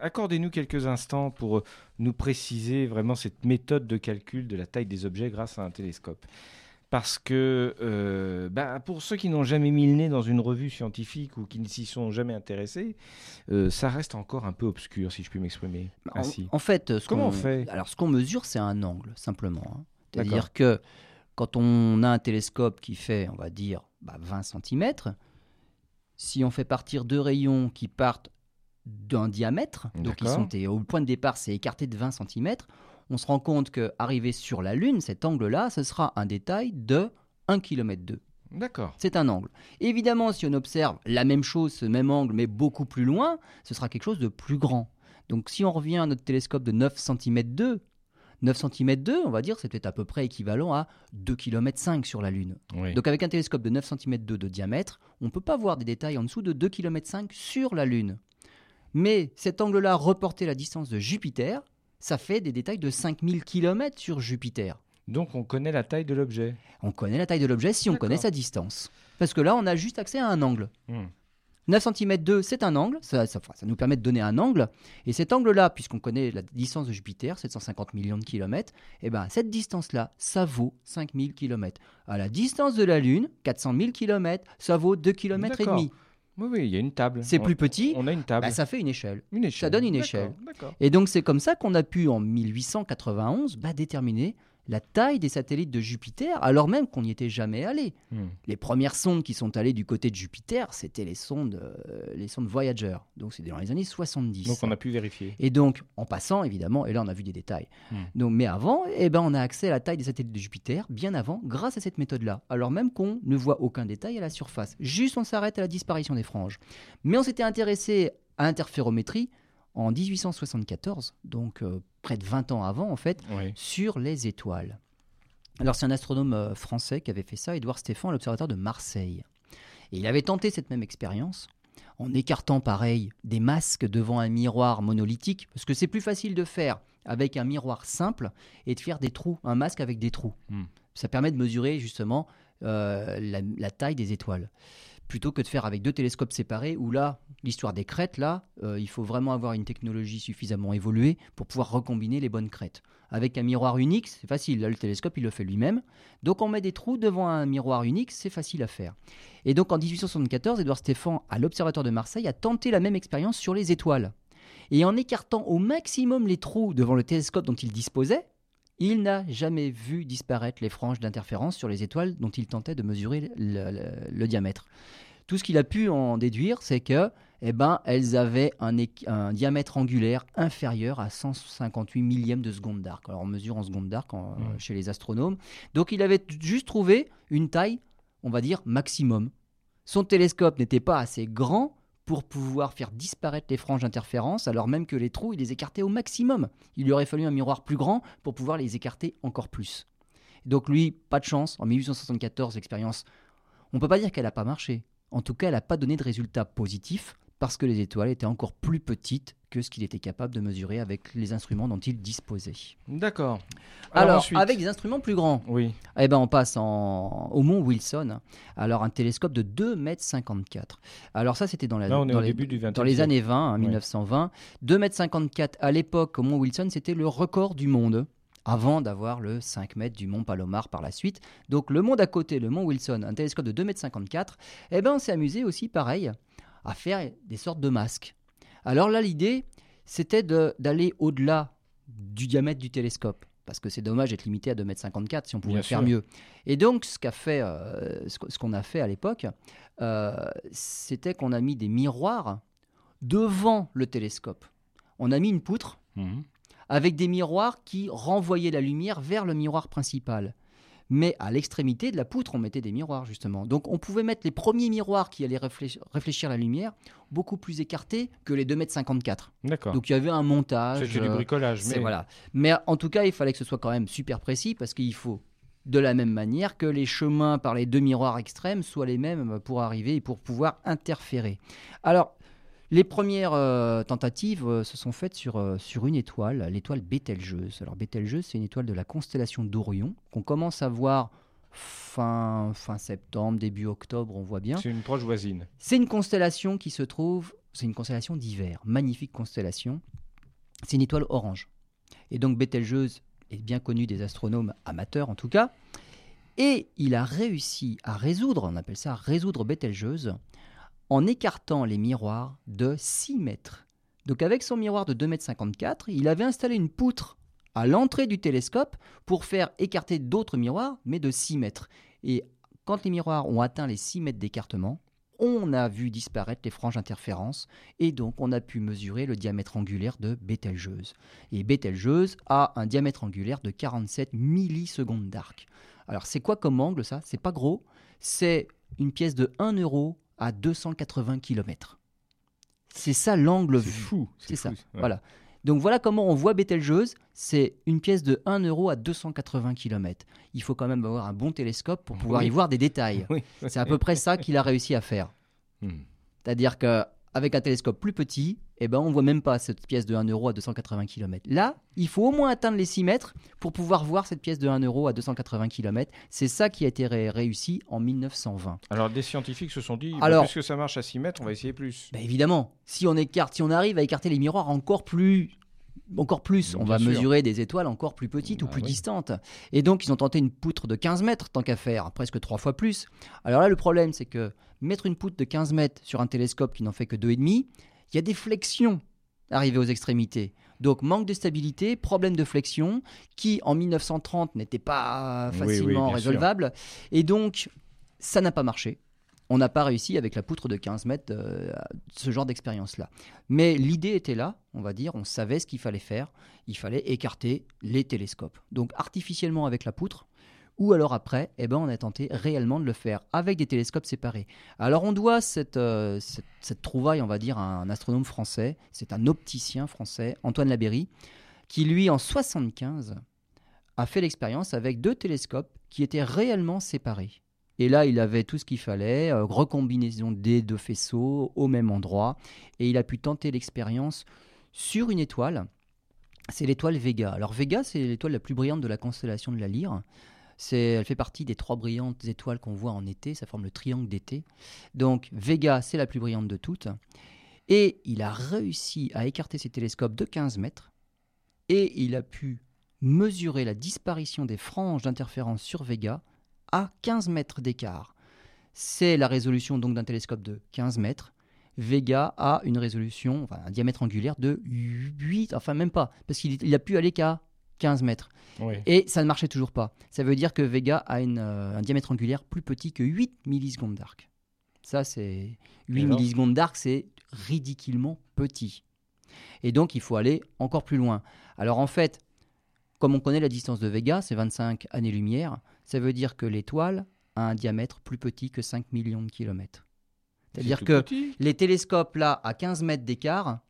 A: accordez-nous quelques instants pour euh, nous préciser vraiment cette méthode de calcul de la taille des objets grâce à un télescope. Parce que euh, bah, pour ceux qui n'ont jamais mis le nez dans une revue scientifique ou qui ne s'y sont jamais intéressés, ça reste encore un peu obscur, si je puis m'exprimer ainsi.
B: En, fait, ce
A: comment on fait?
B: Alors, ce qu'on mesure, c'est un angle, simplement. Hein. C'est-à-dire que quand on a un télescope qui fait, on va dire, 20 bah, cm, si on fait partir deux rayons qui partent d'un diamètre, donc ils sont au point de départ, c'est écarté de 20 cm, on se rend compte qu'arrivé sur la Lune, cet angle-là, ce sera un détail de 1 km 2.
A: D'accord.
B: C'est un angle. Évidemment, si on observe la même chose, ce même angle, mais beaucoup plus loin, ce sera quelque chose de plus grand. Donc si on revient à notre télescope de 9 cm 2, 9 cm 2, on va dire, c'était à peu près équivalent à 2 km 5 sur la Lune. Donc avec un télescope de 9 cm 2 de diamètre, on ne peut pas voir des détails en dessous de 2 km 5 sur la Lune. Mais cet angle-là, reporté à la distance de Jupiter, ça fait des détails de 5000 km sur Jupiter.
A: Donc on connaît la taille de l'objet.
B: On connaît la taille de l'objet si on connaît sa distance. Parce que là, on a juste accès à un angle. Hmm. 9 cm 2, c'est un angle, ça, nous permet de donner un angle. Et cet angle-là, puisqu'on connaît la distance de Jupiter, 750 millions de kilomètres, et eh ben, cette distance-là, ça vaut 5000 km. À la distance de la Lune, 400 000 km, ça vaut 2 km et demi.
A: Oui, oui, il y a une table.
B: C'est plus petit.
A: On a une table.
B: Bah, ça fait une échelle.
A: Une échelle.
B: Ça donne une échelle. Et donc, c'est comme ça qu'on a pu, en 1891, bah, déterminer la taille des satellites de Jupiter, alors même qu'on n'y était jamais allé. Hmm. Les premières sondes qui sont allées du côté de Jupiter, c'était les sondes, euh, les sondes Voyager. Donc c'était dans les années 70.
A: Donc on a pu vérifier.
B: Et donc, en passant, évidemment, et là on a vu des détails. Hmm. Donc, mais avant, eh ben, on a accès à la taille des satellites de Jupiter, bien avant, grâce à cette méthode-là. Alors même qu'on ne voit aucun détail à la surface. Juste on s'arrête à la disparition des franges. Mais on s'était intéressé à l'interférométrie en 1874, donc euh, près de 20 ans avant en fait, sur les étoiles. Alors c'est un astronome euh, français qui avait fait ça, Édouard Stéphan, à l'Observatoire de Marseille. Et il avait tenté cette même expérience en écartant pareil des masques devant un miroir monolithique, parce que c'est plus facile de faire avec un miroir simple et de faire des trous, un masque avec des trous. Hmm. Ça permet de mesurer justement euh, la, taille des étoiles plutôt que de faire avec deux télescopes séparés où là, l'histoire des crêtes, là, euh, il faut vraiment avoir une technologie suffisamment évoluée pour pouvoir recombiner les bonnes crêtes. Avec un miroir unique, c'est facile. Là, le télescope, il le fait lui-même. Donc, on met des trous devant un miroir unique, c'est facile à faire. Et donc, en 1874, Édouard Stéphan, à l'Observatoire de Marseille, a tenté la même expérience sur les étoiles. Et en écartant au maximum les trous devant le télescope dont il disposait, il n'a jamais vu disparaître les franges d'interférence sur les étoiles dont il tentait de mesurer le, diamètre. Tout ce qu'il a pu en déduire, c'est que, eh ben, elles avaient un, diamètre angulaire inférieur à 158 millièmes de seconde d'arc. Alors on mesure en seconde d'arc mmh. chez les astronomes. Donc il avait juste trouvé une taille, on va dire, maximum. Son télescope n'était pas assez grand pour pouvoir faire disparaître les franges d'interférence, alors même que les trous, il les écartait au maximum. Il lui aurait fallu un miroir plus grand pour pouvoir les écarter encore plus. Donc lui, pas de chance. En 1874, l'expérience, on ne peut pas dire qu'elle n'a pas marché. En tout cas, elle n'a pas donné de résultats positifs parce que les étoiles étaient encore plus petites que ce qu'il était capable de mesurer avec les instruments dont il disposait.
A: D'accord.
B: Alors, avec des instruments plus grands,
A: oui.
B: eh ben, on passe au mont Wilson. Alors, un télescope de 2,54 mètres. Alors, ça, c'était dans, la, dans, les, dans les années 20, 1920. 2,54 mètres à l'époque, au mont Wilson, c'était le record du monde avant d'avoir le 5 mètres du mont Palomar par la suite. Donc le mont d'à côté, le mont Wilson, un télescope de 2,54 mètres, eh ben on s'est amusé aussi pareil à faire des sortes de masques. Alors là, l'idée, c'était d'aller au-delà du diamètre du télescope. Parce que c'est dommage d'être limité à 2,54 m si on pouvait faire mieux. Et donc, ce qu'on fait, euh, ce qu'on a fait à l'époque, euh, c'était qu'on a mis des miroirs devant le télescope. On a mis une poutre mhm. avec des miroirs qui renvoyaient la lumière vers le miroir principal mais à l'extrémité de la poutre, on mettait des miroirs, justement. Donc on pouvait mettre les premiers miroirs qui allaient réfléchir, la lumière beaucoup plus écartés que les 2,54 m.
A: D'accord.
B: Donc il y avait un montage.
A: C'était du euh, bricolage.
B: Mais... Voilà. mais en tout cas, il fallait que ce soit quand même super précis parce qu'il faut de la même manière que les chemins par les deux miroirs extrêmes soient les mêmes pour arriver et pour pouvoir interférer. Alors, Les premières euh, tentatives euh, se sont faites sur, euh, sur une étoile, l'étoile Bételgeuse. Alors Bételgeuse, c'est une étoile de la constellation d'Orion qu'on commence à voir fin, fin septembre, début octobre, on voit bien.
A: C'est une proche voisine.
B: C'est une constellation qui se trouve, c'est une constellation d'hiver, magnifique constellation. C'est une étoile orange. Et donc Bételgeuse est bien connu des astronomes amateurs en tout cas. Et il a réussi à résoudre, on appelle ça résoudre Bételgeuse, en écartant les miroirs de 6 mètres. Donc avec son miroir de 2,54 m, il avait installé une poutre à l'entrée du télescope pour faire écarter d'autres miroirs, mais de 6 mètres. Et quand les miroirs ont atteint les 6 mètres d'écartement, on a vu disparaître les franges d'interférence et donc on a pu mesurer le diamètre angulaire de Bételgeuse. Et Bételgeuse a un diamètre angulaire de 47 millisecondes d'arc. Alors c'est quoi comme angle ça? C'est pas gros, c'est une pièce de 1 euro à 280 km. C'est ça l'angle
A: C'est
B: vu.
A: fou.
B: C'est ça.
A: ouais.
B: Voilà. Donc voilà comment on voit Bételgeuse. C'est une pièce de 1 euro à 280 km. Il faut quand même avoir un bon télescope pour pouvoir
A: Oui.
B: y voir des détails.
A: Oui.
B: C'est à peu près ça qu'il a réussi à faire.
A: Hmm.
B: C'est-à-dire qu'avec un télescope plus petit, eh ben, on voit même pas cette pièce de 1 euro à 280 km. Là, il faut au moins atteindre les 6 mètres pour pouvoir voir cette pièce de 1 euro à 280 km. C'est ça qui a été ré- réussi en 1920.
A: Alors, des scientifiques se sont dit, bah,
B: Alors-
A: puisque ça marche à 6 mètres, on va essayer plus.
B: Ben évidemment, si on écarte, si on arrive à écarter les miroirs encore plus, encore plus, on va
A: sûr.
B: mesurer des étoiles encore plus petites ou
A: Bah
B: plus
A: oui.
B: distantes. Et donc, ils ont tenté une poutre de 15 mètres, tant qu'à faire, presque trois fois plus. Alors là, le problème, c'est que mettre une poutre de 15 mètres sur un télescope qui n'en fait que 2,5, il y a des flexions arrivées aux extrémités. Donc, manque de stabilité, problème de flexion, qui en 1930 n'était pas
A: Oui, oui,
B: facilement
A: sûr.
B: résolvable. Et donc, ça n'a pas marché. On n'a pas réussi avec la poutre de 15 mètres euh, ce genre d'expérience-là. Mais l'idée était là, on va dire, on savait ce qu'il fallait faire. Il fallait écarter les télescopes. Donc artificiellement avec la poutre, ou alors après, eh ben, on a tenté réellement de le faire avec des télescopes séparés. Alors on doit cette, euh, cette, trouvaille, on va dire, à un astronome français, c'est un opticien français, Antoine Labéry, qui lui, en 75, a fait l'expérience avec deux télescopes qui étaient réellement séparés. Et là, il avait tout ce qu'il fallait, euh, recombinaison des deux faisceaux au même endroit. Et il a pu tenter l'expérience sur une étoile. C'est l'étoile Vega. Alors Vega, c'est l'étoile la plus brillante de la constellation de la Lyre. Elle fait partie des trois brillantes étoiles qu'on voit en été. Ça forme le triangle d'été. Donc Vega, c'est la plus brillante de toutes. Et il a réussi à écarter ses télescopes de 15 mètres. Et il a pu mesurer la disparition des franges d'interférence sur Vega à 15 mètres d'écart. C'est la résolution donc d'un télescope de 15 mètres. Vega a une résolution, un diamètre angulaire de 8, enfin même pas, parce qu'il il a pu aller qu'à 15 mètres.
A: Oui.
B: Et ça ne marchait toujours pas. Ça veut dire que Vega a une, euh, un diamètre angulaire plus petit que 8 millisecondes d'arc. Ça, c'est 8
A: alors
B: millisecondes d'arc, c'est ridiculement petit. Et donc, il faut aller encore plus loin. Alors, en fait, comme on connaît la distance de Vega, c'est 25 années-lumière, ça veut dire que l'étoile a un diamètre plus petit que 5 millions de kilomètres. C'est-à-dire que
A: petit.
B: les télescopes là à 15 mètres d'écart,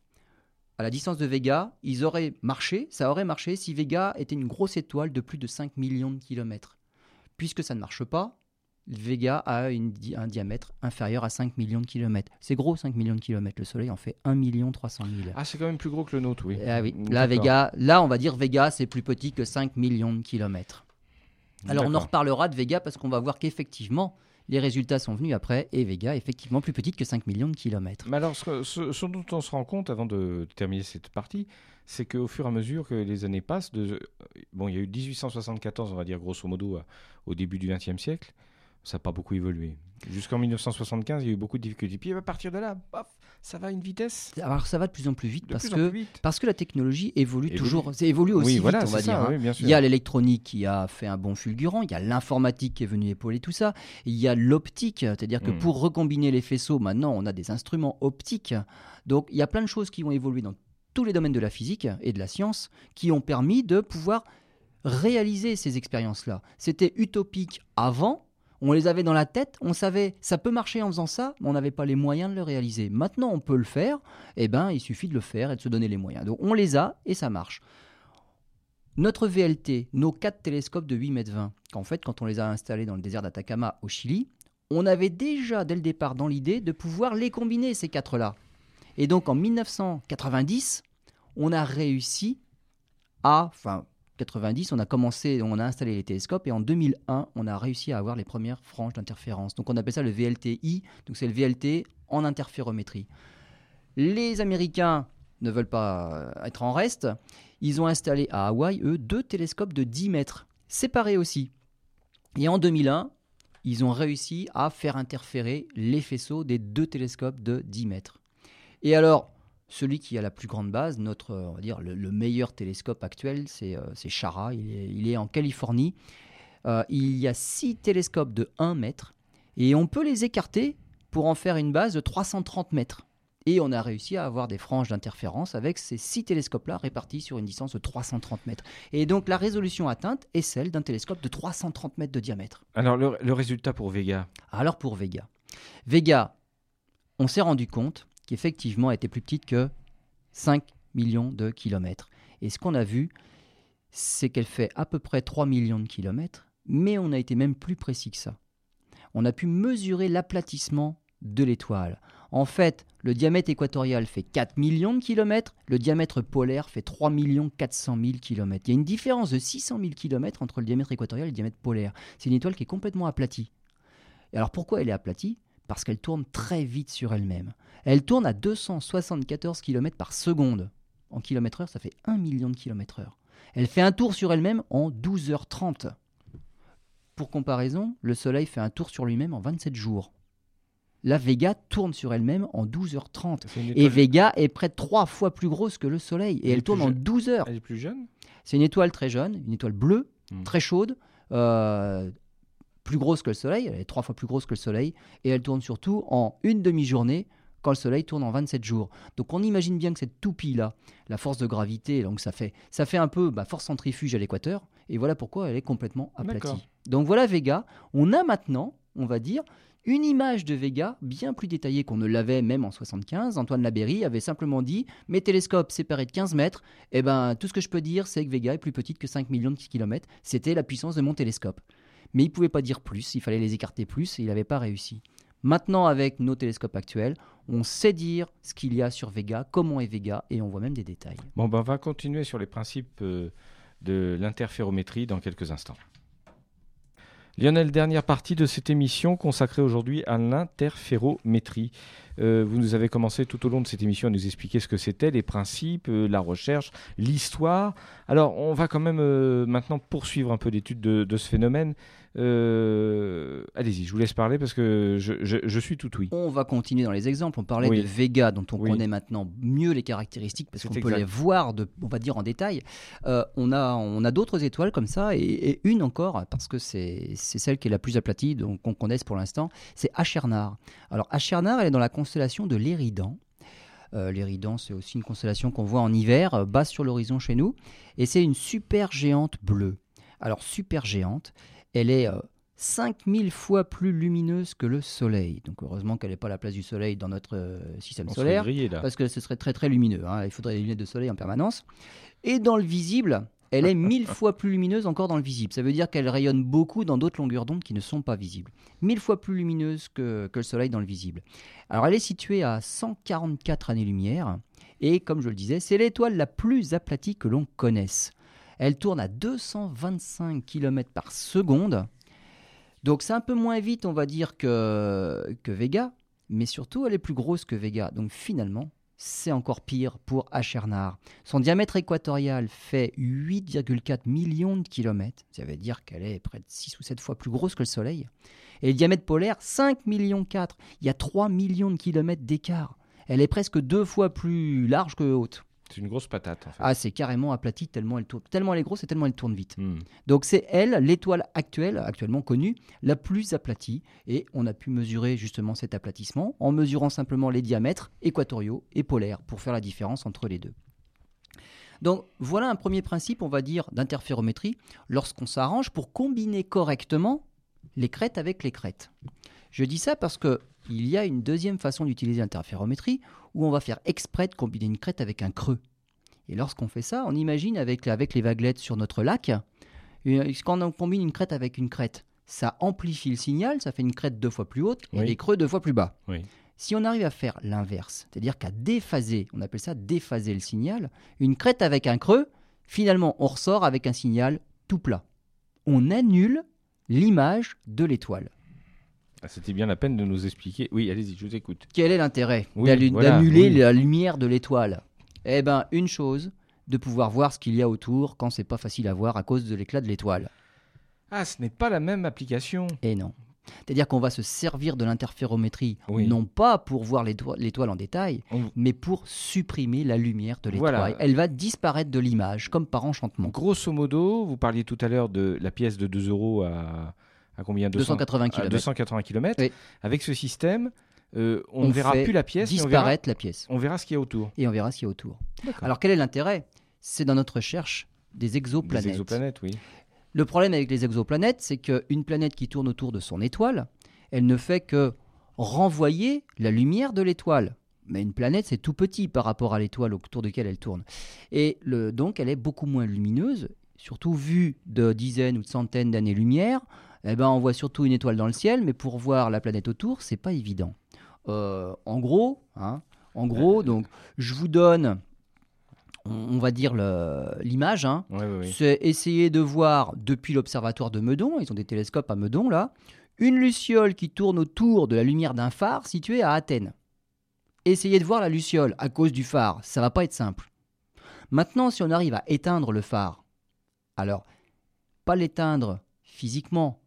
B: à la distance de Vega, ils auraient marché, ça aurait marché si Vega était une grosse étoile de plus de 5 millions de kilomètres. Puisque ça ne marche pas, Vega a une un diamètre inférieur à 5 millions de kilomètres. C'est gros 5 millions de kilomètres, le Soleil en fait 1 million 300 000.
A: Ah, c'est quand même plus gros que le nôtre, oui.
B: Ah oui,
A: D'accord.
B: là, Vega, là on va dire Vega c'est plus petit que 5 millions de kilomètres. Alors on en reparlera de Vega parce qu'on va voir qu'effectivement les résultats sont venus après et Vega effectivement plus petite que 5 millions de kilomètres.
A: Mais alors, ce, dont on se rend compte avant de terminer cette partie, c'est qu'au fur et à mesure que les années passent, de, bon, il y a eu 1874, on va dire grosso modo, au début du XXe siècle, ça n'a pas beaucoup évolué. Jusqu'en 1975, il y a eu beaucoup de difficultés. Puis à partir de là, paf, ça va à une vitesse
B: Alors ça va de plus en plus vite parce
A: plus
B: que
A: plus vite.
B: parce que la technologie évolue,
A: Évolue.
B: toujours, ça évolue aussi
A: oui,
B: vite,
A: voilà,
B: on va
A: c'est
B: dire.
A: ça,
B: hein.
A: oui, bien sûr.
B: Il y a l'électronique qui a fait un bon fulgurant, il y a l'informatique qui est venue épauler tout ça, il y a l'optique, c'est-à-dire que
A: Mm.
B: pour recombiner les faisceaux, maintenant on a des instruments optiques. Donc il y a plein de choses qui ont évolué dans tous les domaines de la physique et de la science qui ont permis de pouvoir réaliser ces expériences-là. C'était utopique avant, on les avait dans la tête, on savait ça peut marcher en faisant ça, mais on n'avait pas les moyens de le réaliser. Maintenant on peut le faire, eh ben il suffit de le faire et de se donner les moyens. Donc on les a et ça marche. Notre VLT, nos quatre télescopes de 8 mètres 20, qu'en fait, quand on les a installés dans le désert d'Atacama au Chili, on avait déjà dès le départ dans l'idée de pouvoir les combiner, ces quatre-là. Et donc en 1990, on a réussi à, 90, on a commencé, on a installé les télescopes et en 2001, on a réussi à avoir les premières franges d'interférence. Donc on appelle ça le VLTI, donc c'est le VLT en interférométrie. Les Américains ne veulent pas être en reste. Ils ont installé à Hawaï, eux, deux télescopes de 10 mètres, séparés aussi. Et en 2001, ils ont réussi à faire interférer les faisceaux des deux télescopes de 10 mètres. Et alors, celui qui a la plus grande base, notre, on va dire, le, meilleur télescope actuel, c'est euh, Chara. Il est, en Californie. Euh, il y a six télescopes de 1 mètre et on peut les écarter pour en faire une base de 330 mètres. Et on a réussi à avoir des franges d'interférence avec ces six télescopes-là répartis sur une distance de 330 mètres. Et donc la résolution atteinte est celle d'un télescope de 330 mètres de diamètre.
A: Alors le, le résultat pour Vega?
B: Alors pour Vega. Vega, on s'est rendu compte qu'effectivement elle était plus petite que 5 millions de kilomètres. Et ce qu'on a vu, c'est qu'elle fait à peu près 3 millions de kilomètres, mais on a été même plus précis que ça. On a pu mesurer l'aplatissement de l'étoile. En fait, le diamètre équatorial fait 4 millions de kilomètres, le diamètre polaire fait 3 400 000 kilomètres. Il y a une différence de 600 000 kilomètres entre le diamètre équatorial et le diamètre polaire. C'est une étoile qui est complètement aplatie. Et alors pourquoi elle est aplatie? Parce qu'elle tourne très vite sur elle-même. Elle tourne à 274 km par seconde. En heure, ça fait 1 million de heure. Elle fait un tour sur elle-même en 12h30. Pour comparaison, le Soleil fait un tour sur lui-même en 27 jours la Vega tourne sur elle-même en 12h30. Et Vega est près de trois fois plus grosse que le Soleil. Et elle, tourne en 12 heures.
A: Elle est plus jeune?
B: C'est une étoile très jeune, une étoile bleue, hmm. très chaude, euh, plus grosse que le Soleil. Elle est trois fois plus grosse que le Soleil. Et elle tourne surtout en une demi-journée quand le Soleil tourne en 27 jours. Donc on imagine bien que cette toupie-là, la force de gravité, donc ça fait, ça fait un peu bah, force centrifuge à l'équateur. Et voilà pourquoi elle est complètement aplatie. Donc voilà Vega. On a maintenant, on va dire, une image de Vega bien plus détaillée qu'on ne l'avait même en 75. Antoine Laberry avait simplement dit mes télescopes séparés de 15 mètres, et eh ben, tout ce que je peux dire, c'est que Vega est plus petite que 5 millions de kilomètres. C'était la puissance de mon télescope. Mais il ne pouvait pas dire plus, il fallait les écarter plus, et il n'avait pas réussi. Maintenant, avec nos télescopes actuels, on sait dire ce qu'il y a sur Vega, comment est Vega, et on voit même des détails.
A: Bon, ben, on va continuer sur les principes euh, de l'interférométrie dans quelques instants. Lionel, dernière partie de cette émission consacrée aujourd'hui à l'interférométrie. Euh, vous nous avez commencé tout au long de cette émission à nous expliquer ce que c'était, les principes, euh, la recherche, l'histoire. Alors, on va quand même maintenant poursuivre un peu l'étude de, ce phénomène. Euh, allez-y, je vous laisse parler parce que je, suis tout oui.
B: On va continuer dans les exemples. On parlait de Vega, dont on connaît maintenant mieux les caractéristiques parce qu'on peut les voir, de, on va dire en détail. Euh, on a, on a d'autres étoiles comme ça et, une encore parce que c'est celle qui est la plus aplatie, donc qu'on connaisse pour l'instant. C'est Achernar. Alors Achernar, elle est dans la constellation de l'Éridan. Euh, L'Éridan, c'est aussi une constellation qu'on voit en hiver, basse sur l'horizon chez nous, et c'est une super géante bleue. Alors super géante, elle est 5000 euh, fois plus lumineuse que le Soleil. Donc heureusement qu'elle n'est pas à la place du Soleil dans notre euh, système solaire, parce que ce serait très très lumineux. Hein. Il faudrait des lunettes de Soleil en permanence. Et dans le visible, elle est 1000 fois plus lumineuse encore dans le visible. Ça veut dire qu'elle rayonne beaucoup dans d'autres longueurs d'onde qui ne sont pas visibles. 1000 fois plus lumineuse que, que le Soleil dans le visible. Alors elle est située à 144 années-lumière. Et comme je le disais, c'est l'étoile la plus aplatie que l'on connaisse. Elle tourne à 225 km par seconde. Donc c'est un peu moins vite, on va dire, que, que Vega, mais surtout elle est plus grosse que Vega. Donc finalement, c'est encore pire pour Achernar. Son diamètre équatorial fait 8,4 millions de kilomètres. Ça veut dire qu'elle est près de 6 ou 7 fois plus grosse que le Soleil. Et le diamètre polaire, 5 millions 4. Il y a 3 millions de kilomètres d'écart. Elle est presque deux fois plus large que haute.
A: C'est une grosse patate. En fait.
B: Ah, c'est carrément aplati tellement elle tourne, tellement elle est grosse et tellement elle tourne vite. Hmm. Donc c'est elle, l'étoile actuelle, actuellement connue, la plus aplatie. Et on a pu mesurer justement cet aplatissement en mesurant simplement les diamètres équatoriaux et polaires pour faire la différence entre les deux. Donc voilà un premier principe, on va dire, d'interférométrie lorsqu'on s'arrange pour combiner correctement les crêtes avec les crêtes. Je dis ça parce que il y a une deuxième façon d'utiliser l'interférométrie où on va faire exprès de combiner une crête avec un creux. Et lorsqu'on fait ça, on imagine avec, avec les vaguelettes sur notre lac, euh, quand on combine une crête avec une crête, ça amplifie le signal, ça fait une crête deux fois plus haute et des creux deux fois plus bas. Si on arrive à faire l'inverse, c'est-à-dire qu'à déphaser, on appelle ça déphaser le signal, une crête avec un creux, finalement on ressort avec un signal tout plat. On annule l'image de l'étoile.
A: Ah, C'était bien la peine de nous expliquer. Oui, allez-y, je vous écoute.
B: Quel est l'intérêt
A: Oui,
B: d'allu-
A: voilà,
B: d'annuler
A: oui.
B: la lumière de l'étoile? Eh bien, une chose, de pouvoir voir ce qu'il y a autour quand c'est pas facile à voir à cause de l'éclat de l'étoile.
A: Ah, ce n'est pas la même application.
B: Et non. C'est-à-dire qu'on va se servir de l'interférométrie,
A: Oui.
B: non pas pour voir l'étoi- l'étoile en détail,
A: On-
B: mais pour supprimer la lumière de l'étoile.
A: Voilà.
B: Elle va disparaître de l'image, comme par enchantement.
A: Grosso modo, vous parliez tout à l'heure de la pièce de 2 euros à, à combien 200
B: 280
A: à
B: km.
A: 280 km.
B: Oui.
A: Avec ce système, euh, on, ne verra plus la pièce, mais on verra,
B: Disparaître la pièce.
A: on verra ce qu'il y a autour.
B: Et on verra ce qu'il y a autour. Alors, quel est l'intérêt? C'est dans notre recherche des
A: Des
B: exoplanètes.
A: exoplanètes, oui.
B: Le problème avec les exoplanètes, c'est qu'une planète qui tourne autour de son étoile, elle ne fait que renvoyer la lumière de l'étoile. Mais une planète, c'est tout petit par rapport à l'étoile autour de laquelle elle tourne. Et le- donc, elle est beaucoup moins lumineuse, surtout vue de dizaines ou de centaines d'années-lumière. Eh ben, on voit surtout une étoile dans le ciel, mais pour voir la planète autour, c'est pas évident. Euh, en gros, hein, en gros, donc, je vous donne, on, va dire l'image. Hein,
A: Ouais, ouais, ouais.
B: c'est essayer de voir depuis l'observatoire de Meudon, ils ont des télescopes à Meudon là, une luciole qui tourne autour de la lumière d'un phare situé à Athènes. Essayez de voir la luciole à cause du phare, ça va pas être simple. Maintenant, si on arrive à éteindre le phare, alors pas l'éteindre physiquement,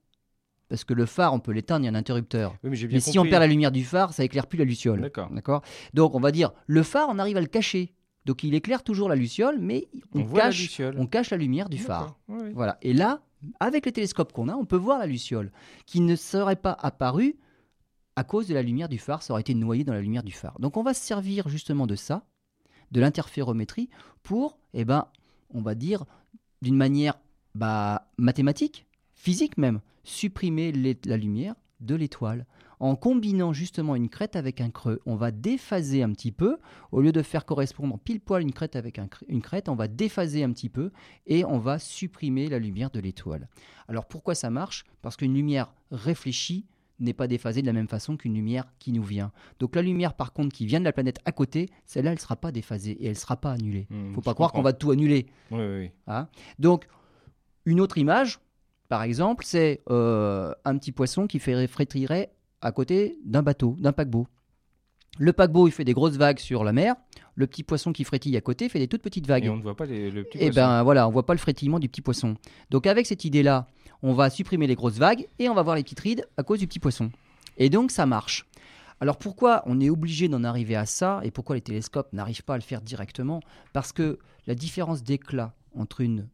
B: parce que le phare on peut l'éteindre, il y a un interrupteur.
A: Oui, mais
B: si on perd la lumière du phare, ça éclaire plus la luciole.
A: D'accord.
B: D'accord? Donc on va dire le phare, on arrive à le cacher. Donc il éclaire toujours la luciole, mais on, cache,
A: luciole.
B: on cache la lumière du phare. Voilà. Et là, avec les télescopes qu'on a, on peut voir la luciole qui ne serait pas apparue à cause de la lumière du phare. Ça aurait été noyé dans la lumière du phare. Donc on va se servir justement de ça, de l'interférométrie, pour, eh ben, on va dire, d'une manière bah, mathématique, physique même, supprimer les- la lumière de l'étoile. En combinant justement une crête avec un creux, on va déphaser un petit peu. Au lieu de faire correspondre pile poil une crête avec un une crête, on va déphaser un petit peu et on va supprimer la lumière de l'étoile. Alors pourquoi ça marche? Parce qu'une lumière réfléchie n'est pas déphasée de la même façon qu'une lumière qui nous vient. Donc la lumière par contre qui vient de la planète à côté, celle-là elle ne sera pas déphasée et elle ne sera pas annulée.
A: Hmm,
B: faut
A: je
B: pas croire qu'on va tout annuler.
A: Oui, oui, oui.
B: hein? Donc une autre image, par exemple, c'est euh, un petit poisson qui fait frétillerait à côté d'un bateau, d'un paquebot. Le paquebot, il fait des grosses vagues sur la mer. Le petit poisson qui frétille à côté fait des toutes petites vagues.
A: Et on ne voit pas les- le petit
B: Et
A: poisson.
B: ben voilà, on voit pas le frétillement du petit poisson. Donc avec cette idée-là, on va supprimer les grosses vagues et on va voir les petites rides à cause du petit poisson. Et donc ça marche. Alors pourquoi on est obligé d'en arriver à ça et pourquoi les télescopes n'arrivent pas à le faire directement? Parce que la différence d'éclat entre une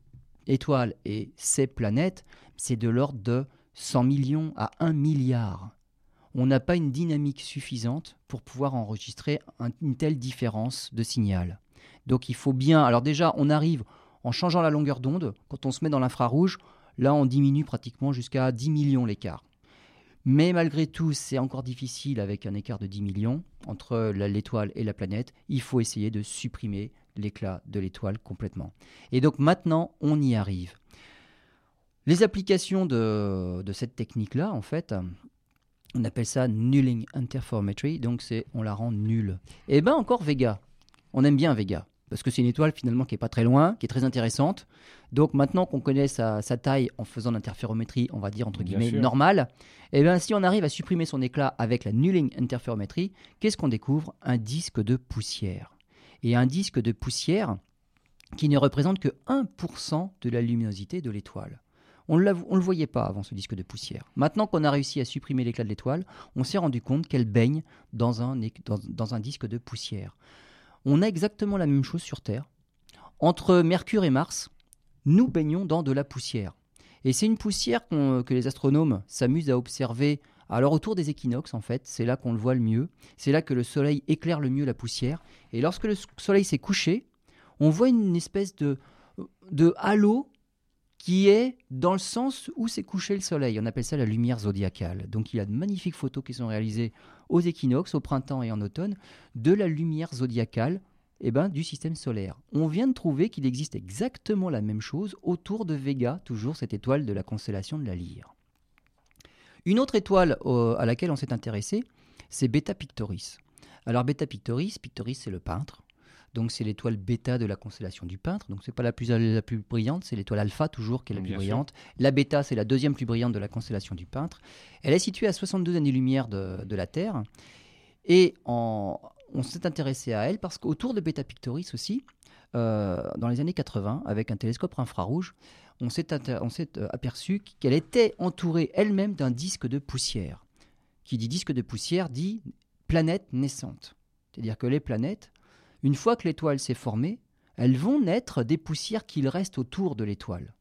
B: étoile et ses planètes, c'est de l'ordre de 100 millions à 1 milliard. On n'a pas une dynamique suffisante pour pouvoir enregistrer un- une telle différence de signal. Donc il faut bien. Alors déjà, on arrive en changeant la longueur d'onde. Quand on se met dans l'infrarouge, là, on diminue pratiquement jusqu'à 10 millions l'écart. Mais malgré tout, c'est encore difficile avec un écart de 10 millions entre l'étoile et la planète. Il faut essayer de supprimer l'éclat de l'étoile complètement. Et donc maintenant, on y arrive. Les applications de, de cette technique-là, en fait, on appelle ça nulling interferometry, donc c'est on la rend nulle. Et ben encore Vega. On aime bien Vega parce que c'est une étoile finalement qui est pas très loin, qui est très intéressante. Donc maintenant qu'on connaît sa, sa taille en faisant l'interférométrie, on va dire entre guillemets normale, et bien si on arrive à supprimer son éclat avec la nulling interferométrie, qu'est-ce qu'on découvre? Un disque de poussière. Et un disque de poussière qui ne représente que 1% de la luminosité de l'étoile. On ne le voyait pas avant ce disque de poussière. Maintenant qu'on a réussi à supprimer l'éclat de l'étoile, on s'est rendu compte qu'elle baigne dans un, disque de poussière. On a exactement la même chose sur Terre. Entre Mercure et Mars, nous baignons dans de la poussière. Et c'est une poussière que les astronomes s'amusent à observer alors autour des équinoxes en fait, c'est là qu'on le voit le mieux, c'est là que le soleil éclaire le mieux la poussière. Et lorsque le soleil s'est couché, on voit une espèce de, de halo qui est dans le sens où s'est couché le soleil. On appelle ça la lumière zodiacale. Donc il y a de magnifiques photos qui sont réalisées aux équinoxes, au printemps et en automne, de la lumière zodiacale eh ben, du système solaire. On vient de trouver qu'il existe exactement la même chose autour de Vega, toujours cette étoile de la constellation de la Lyre. Une autre étoile euh, à laquelle on s'est intéressé, c'est Beta Pictoris. Alors Beta Pictoris, Pictoris c'est le peintre. Donc c'est l'étoile bêta de la constellation du peintre. Donc c'est pas la plus, la plus brillante, c'est l'étoile alpha toujours qui est la plus
A: sûr.
B: brillante. La bêta c'est la deuxième plus brillante de la constellation du peintre. Elle est située à 62 années-lumière de, de la Terre. Et en- on s'est intéressé à elle parce qu'autour de Beta Pictoris aussi, euh, dans les années 80, avec un télescope infrarouge, on s'est euh, aperçu qu'elle était entourée elle-même d'un disque de poussière. Qui dit disque de poussière dit planète naissante. C'est-à-dire que les planètes, une fois que l'étoile s'est formée, elles vont naître des poussières qu'il reste autour de l'étoile.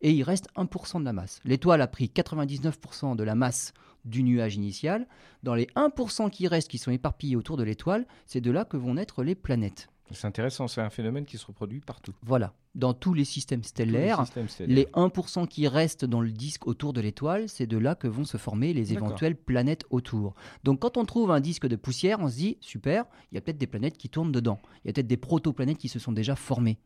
B: Et il reste 1% de la masse. L'étoile a pris 99% de la masse du nuage initial. Dans les 1% qui restent, qui sont éparpillés autour de l'étoile, c'est de là que vont naître les planètes.
A: C'est intéressant, c'est un phénomène qui se reproduit partout.
B: Voilà. Dans tous les systèmes
A: Tous les
B: stellaires,
A: systèmes stellaires.
B: les 1% qui restent dans le disque autour de l'étoile, c'est de là que vont se former les éventuelles planètes autour. Donc quand on trouve un disque de poussière, on se dit, super, il y a peut-être des planètes qui tournent dedans. Il y a peut-être des protoplanètes qui se sont déjà formées.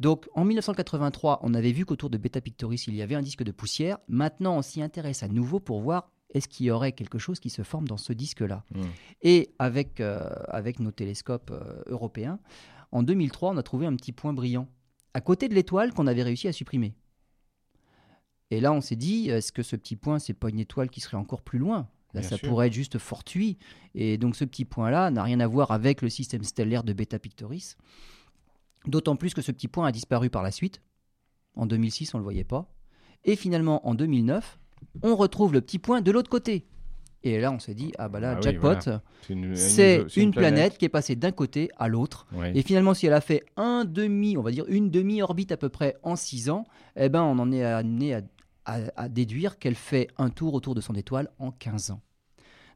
B: Donc en 1983, on avait vu qu'autour de Beta Pictoris, il y avait un disque de poussière. Maintenant, on s'y intéresse à nouveau pour voir est-ce qu'il y aurait quelque chose qui se forme dans ce disque-là.
A: Hmm.
B: Et avec, euh, avec nos télescopes euh, européens, en 2003, on a trouvé un petit point brillant à côté de l'étoile qu'on avait réussi à supprimer. Et là, on s'est dit, est-ce que ce petit point, c'est pas une étoile qui serait encore plus loin? Là,
A: Bien
B: ça
A: sûr.
B: pourrait être juste fortuit. Et donc, ce petit point-là n'a rien à voir avec le système stellaire de Beta Pictoris. D'autant plus que ce petit point a disparu par la suite. En 2006, on ne le voyait pas. Et finalement, en 2009, on retrouve le petit point de l'autre côté. Et là, on s'est dit, ah bah là,
A: Ah oui,
B: jackpot,
A: voilà. C'est une,
B: planète. qui est passée d'un côté à l'autre. Et finalement, si elle a fait un demi, on va dire une demi-orbite à peu près en 6 ans, eh ben, on en est amené à, à- à déduire qu'elle fait un tour autour de son étoile en 15 ans.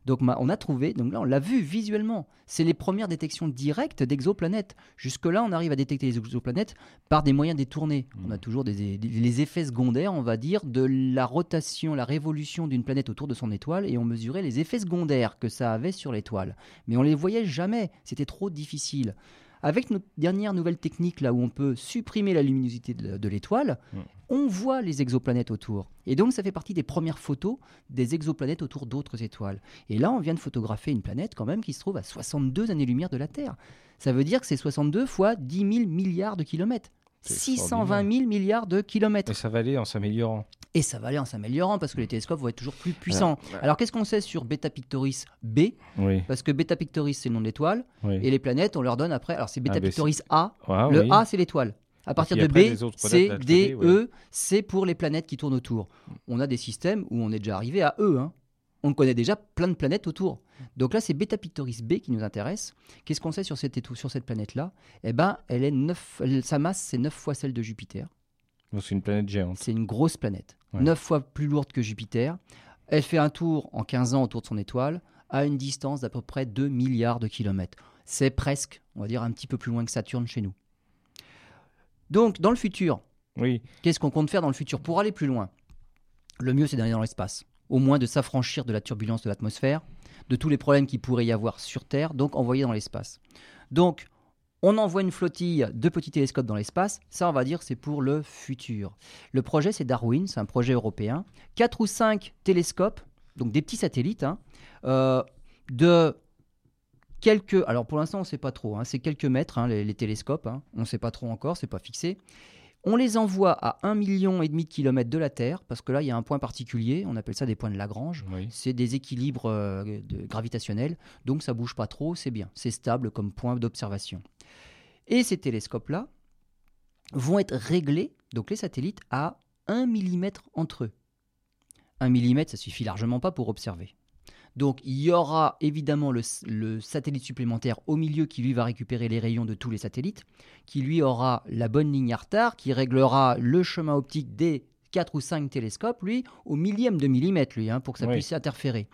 B: Donc on a trouvé, donc là on l'a vu visuellement, c'est les premières détections directes d'exoplanètes. Jusque-là, on arrive à détecter les exoplanètes par des moyens détournés. On a toujours des, des- les effets secondaires, on va dire, de la rotation, la révolution d'une planète autour de son étoile, et on mesurait les effets secondaires que ça avait sur l'étoile. Mais on les voyait jamais, c'était trop difficile. Avec notre dernière nouvelle technique, là où on peut supprimer la luminosité de, l'étoile,
A: Mm.
B: on voit les exoplanètes autour. Et donc, ça fait partie des premières photos des exoplanètes autour d'autres étoiles. Et là, on vient de photographier une planète quand même qui se trouve à 62 années-lumière de la Terre. Ça veut dire que c'est 62 fois 10 000 milliards de kilomètres.
A: C'est
B: 620 000 milliards de kilomètres.
A: Et ça va aller en s'améliorant.
B: Et ça va aller en s'améliorant parce que les télescopes vont être toujours plus puissants. Alors, qu'est-ce qu'on sait sur Beta Pictoris B?
A: Oui.
B: Parce que Beta Pictoris, c'est le nom de l'étoile.
A: oui.
B: Et les planètes, on leur donne après. Alors, c'est Beta
A: Ah,
B: Pictoris A.
A: Ah,
B: le
A: oui.
B: A, c'est l'étoile. À partir
A: puis
B: de B, C, D. E, c'est pour les planètes qui tournent autour. On a des systèmes où on est déjà arrivé à E. hein. On connaît déjà plein de planètes autour. Donc là, c'est Beta Pictoris B qui nous intéresse. Qu'est-ce qu'on sait sur cette, sur cette planète-là? Eh ben, elle est neuf- elle- sa masse, c'est 9 fois celle de Jupiter.
A: C'est une planète géante.
B: C'est une grosse planète.
A: Ouais.
B: 9 fois plus lourde que Jupiter. Elle fait un tour en 15 ans autour de son étoile à une distance d'à peu près 2 milliards de kilomètres. C'est presque, on va dire, un petit peu plus loin que Saturne chez nous. Donc, dans le futur,
A: Oui.
B: qu'est-ce qu'on compte faire dans le futur? Pour aller plus loin Le mieux, c'est d'aller dans l'espace. Au moins de s'affranchir de la turbulence de l'atmosphère, de tous les problèmes qu'il pourrait y avoir sur Terre, donc envoyer dans l'espace. Donc, on envoie une flottille de petits télescopes dans l'espace. Ça, on va dire, c'est pour le futur. Le projet, c'est Darwin, c'est un projet européen. Quatre ou cinq télescopes, donc des petits satellites, hein, euh, de quelques. Alors pour l'instant, on ne sait pas trop. hein, c'est quelques mètres, hein, les, les télescopes. on ne sait pas trop encore, c'est pas fixé. On les envoie à un million et demi de kilomètres de la Terre, parce que là, il y a un point particulier. On appelle ça des points de Lagrange.
A: Oui.
B: C'est des équilibres euh, de- gravitationnels, donc ça bouge pas trop, c'est bien, c'est stable comme point d'observation. Et ces télescopes-là vont être réglés, donc les satellites, à 1 mm entre eux. 1 mm, ça suffit largement pas pour observer. Donc il y aura évidemment le, satellite supplémentaire au milieu qui lui va récupérer les rayons de tous les satellites, qui lui aura la bonne ligne à retard, qui réglera le chemin optique des 4 ou 5 télescopes, lui, au millième de millimètre, lui, hein, pour que ça
A: Oui.
B: puisse interférer.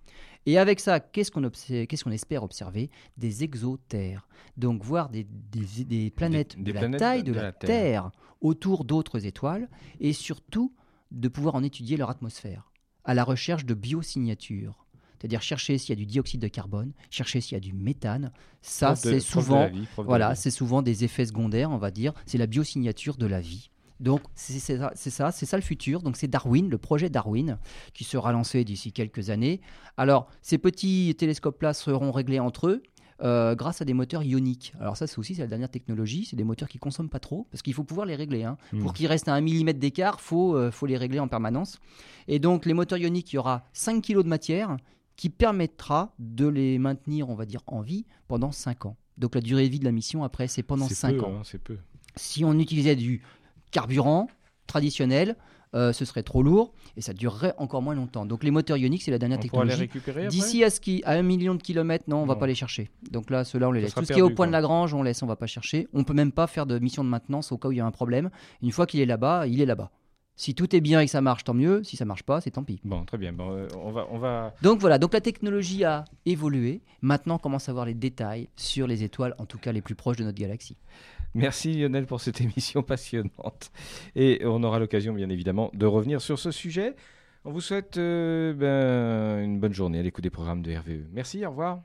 B: Et avec ça, qu'est-ce qu'on espère observer? Des exotères. Donc voir des, des- des planètes
A: des
B: de la
A: planètes
B: taille
A: de-
B: de,
A: de
B: la,
A: la
B: Terre.
A: Terre.
B: autour d'autres étoiles, et surtout de pouvoir en étudier leur atmosphère, à la recherche de biosignatures. C'est-à-dire chercher s'il y a du dioxyde de carbone, chercher s'il y a du méthane. Ça, c'est souvent
A: vie,
B: voilà, c'est souvent des effets secondaires, on va dire. C'est la biosignature de la vie. Donc c'est ça, c'est ça, ça le futur. Donc c'est Darwin, le projet Darwin, qui sera lancé d'ici quelques années. Alors ces petits télescopes-là seront réglés entre eux. euh, grâce à des moteurs ioniques. Alors ça, c'est aussi c'est la dernière technologie. C'est des moteurs qui consomment pas trop, parce qu'il faut pouvoir les régler. hein.
A: Hmm.
B: Pour qu'ils restent à un millimètre d'écart, faut euh, faut les régler en permanence. Et donc les moteurs ioniques, il y aura 5 kg de matière qui permettra de les maintenir, on va dire, en vie pendant 5 ans. Donc la durée de vie de la mission après, c'est pendant
A: C'est
B: 5
A: peu,
B: ans.
A: hein, c'est peu.
B: Si on utilisait du carburant traditionnel, euh, ce serait trop lourd et ça durerait encore moins longtemps. Donc les moteurs ioniques, c'est la dernière
A: On
B: technologie. D'ici à ce qui à un million de kilomètres, non, on va
A: Non.
B: pas les chercher. Donc là, ceux-là, on les
A: Ça
B: laisse. Tout ce qui est au point de. Lagrange, on laisse, on va pas chercher. On peut même pas faire de mission de maintenance au cas où il y a un problème. Une fois qu'il est là-bas, il est là-bas. Si tout est bien et que ça marche, tant mieux. Si ça marche pas, c'est tant pis.
A: Bon, très bien. Bon, euh, on va, on va.
B: Donc voilà, donc la technologie a évolué. Maintenant, on commence à voir les détails sur les étoiles, en tout cas les plus proches de notre galaxie.
A: Merci Lionel pour cette émission passionnante. Et on aura l'occasion, bien évidemment, de revenir sur ce sujet. On vous souhaite euh, ben, une bonne journée à l'écoute des programmes de RVE. Merci, au revoir.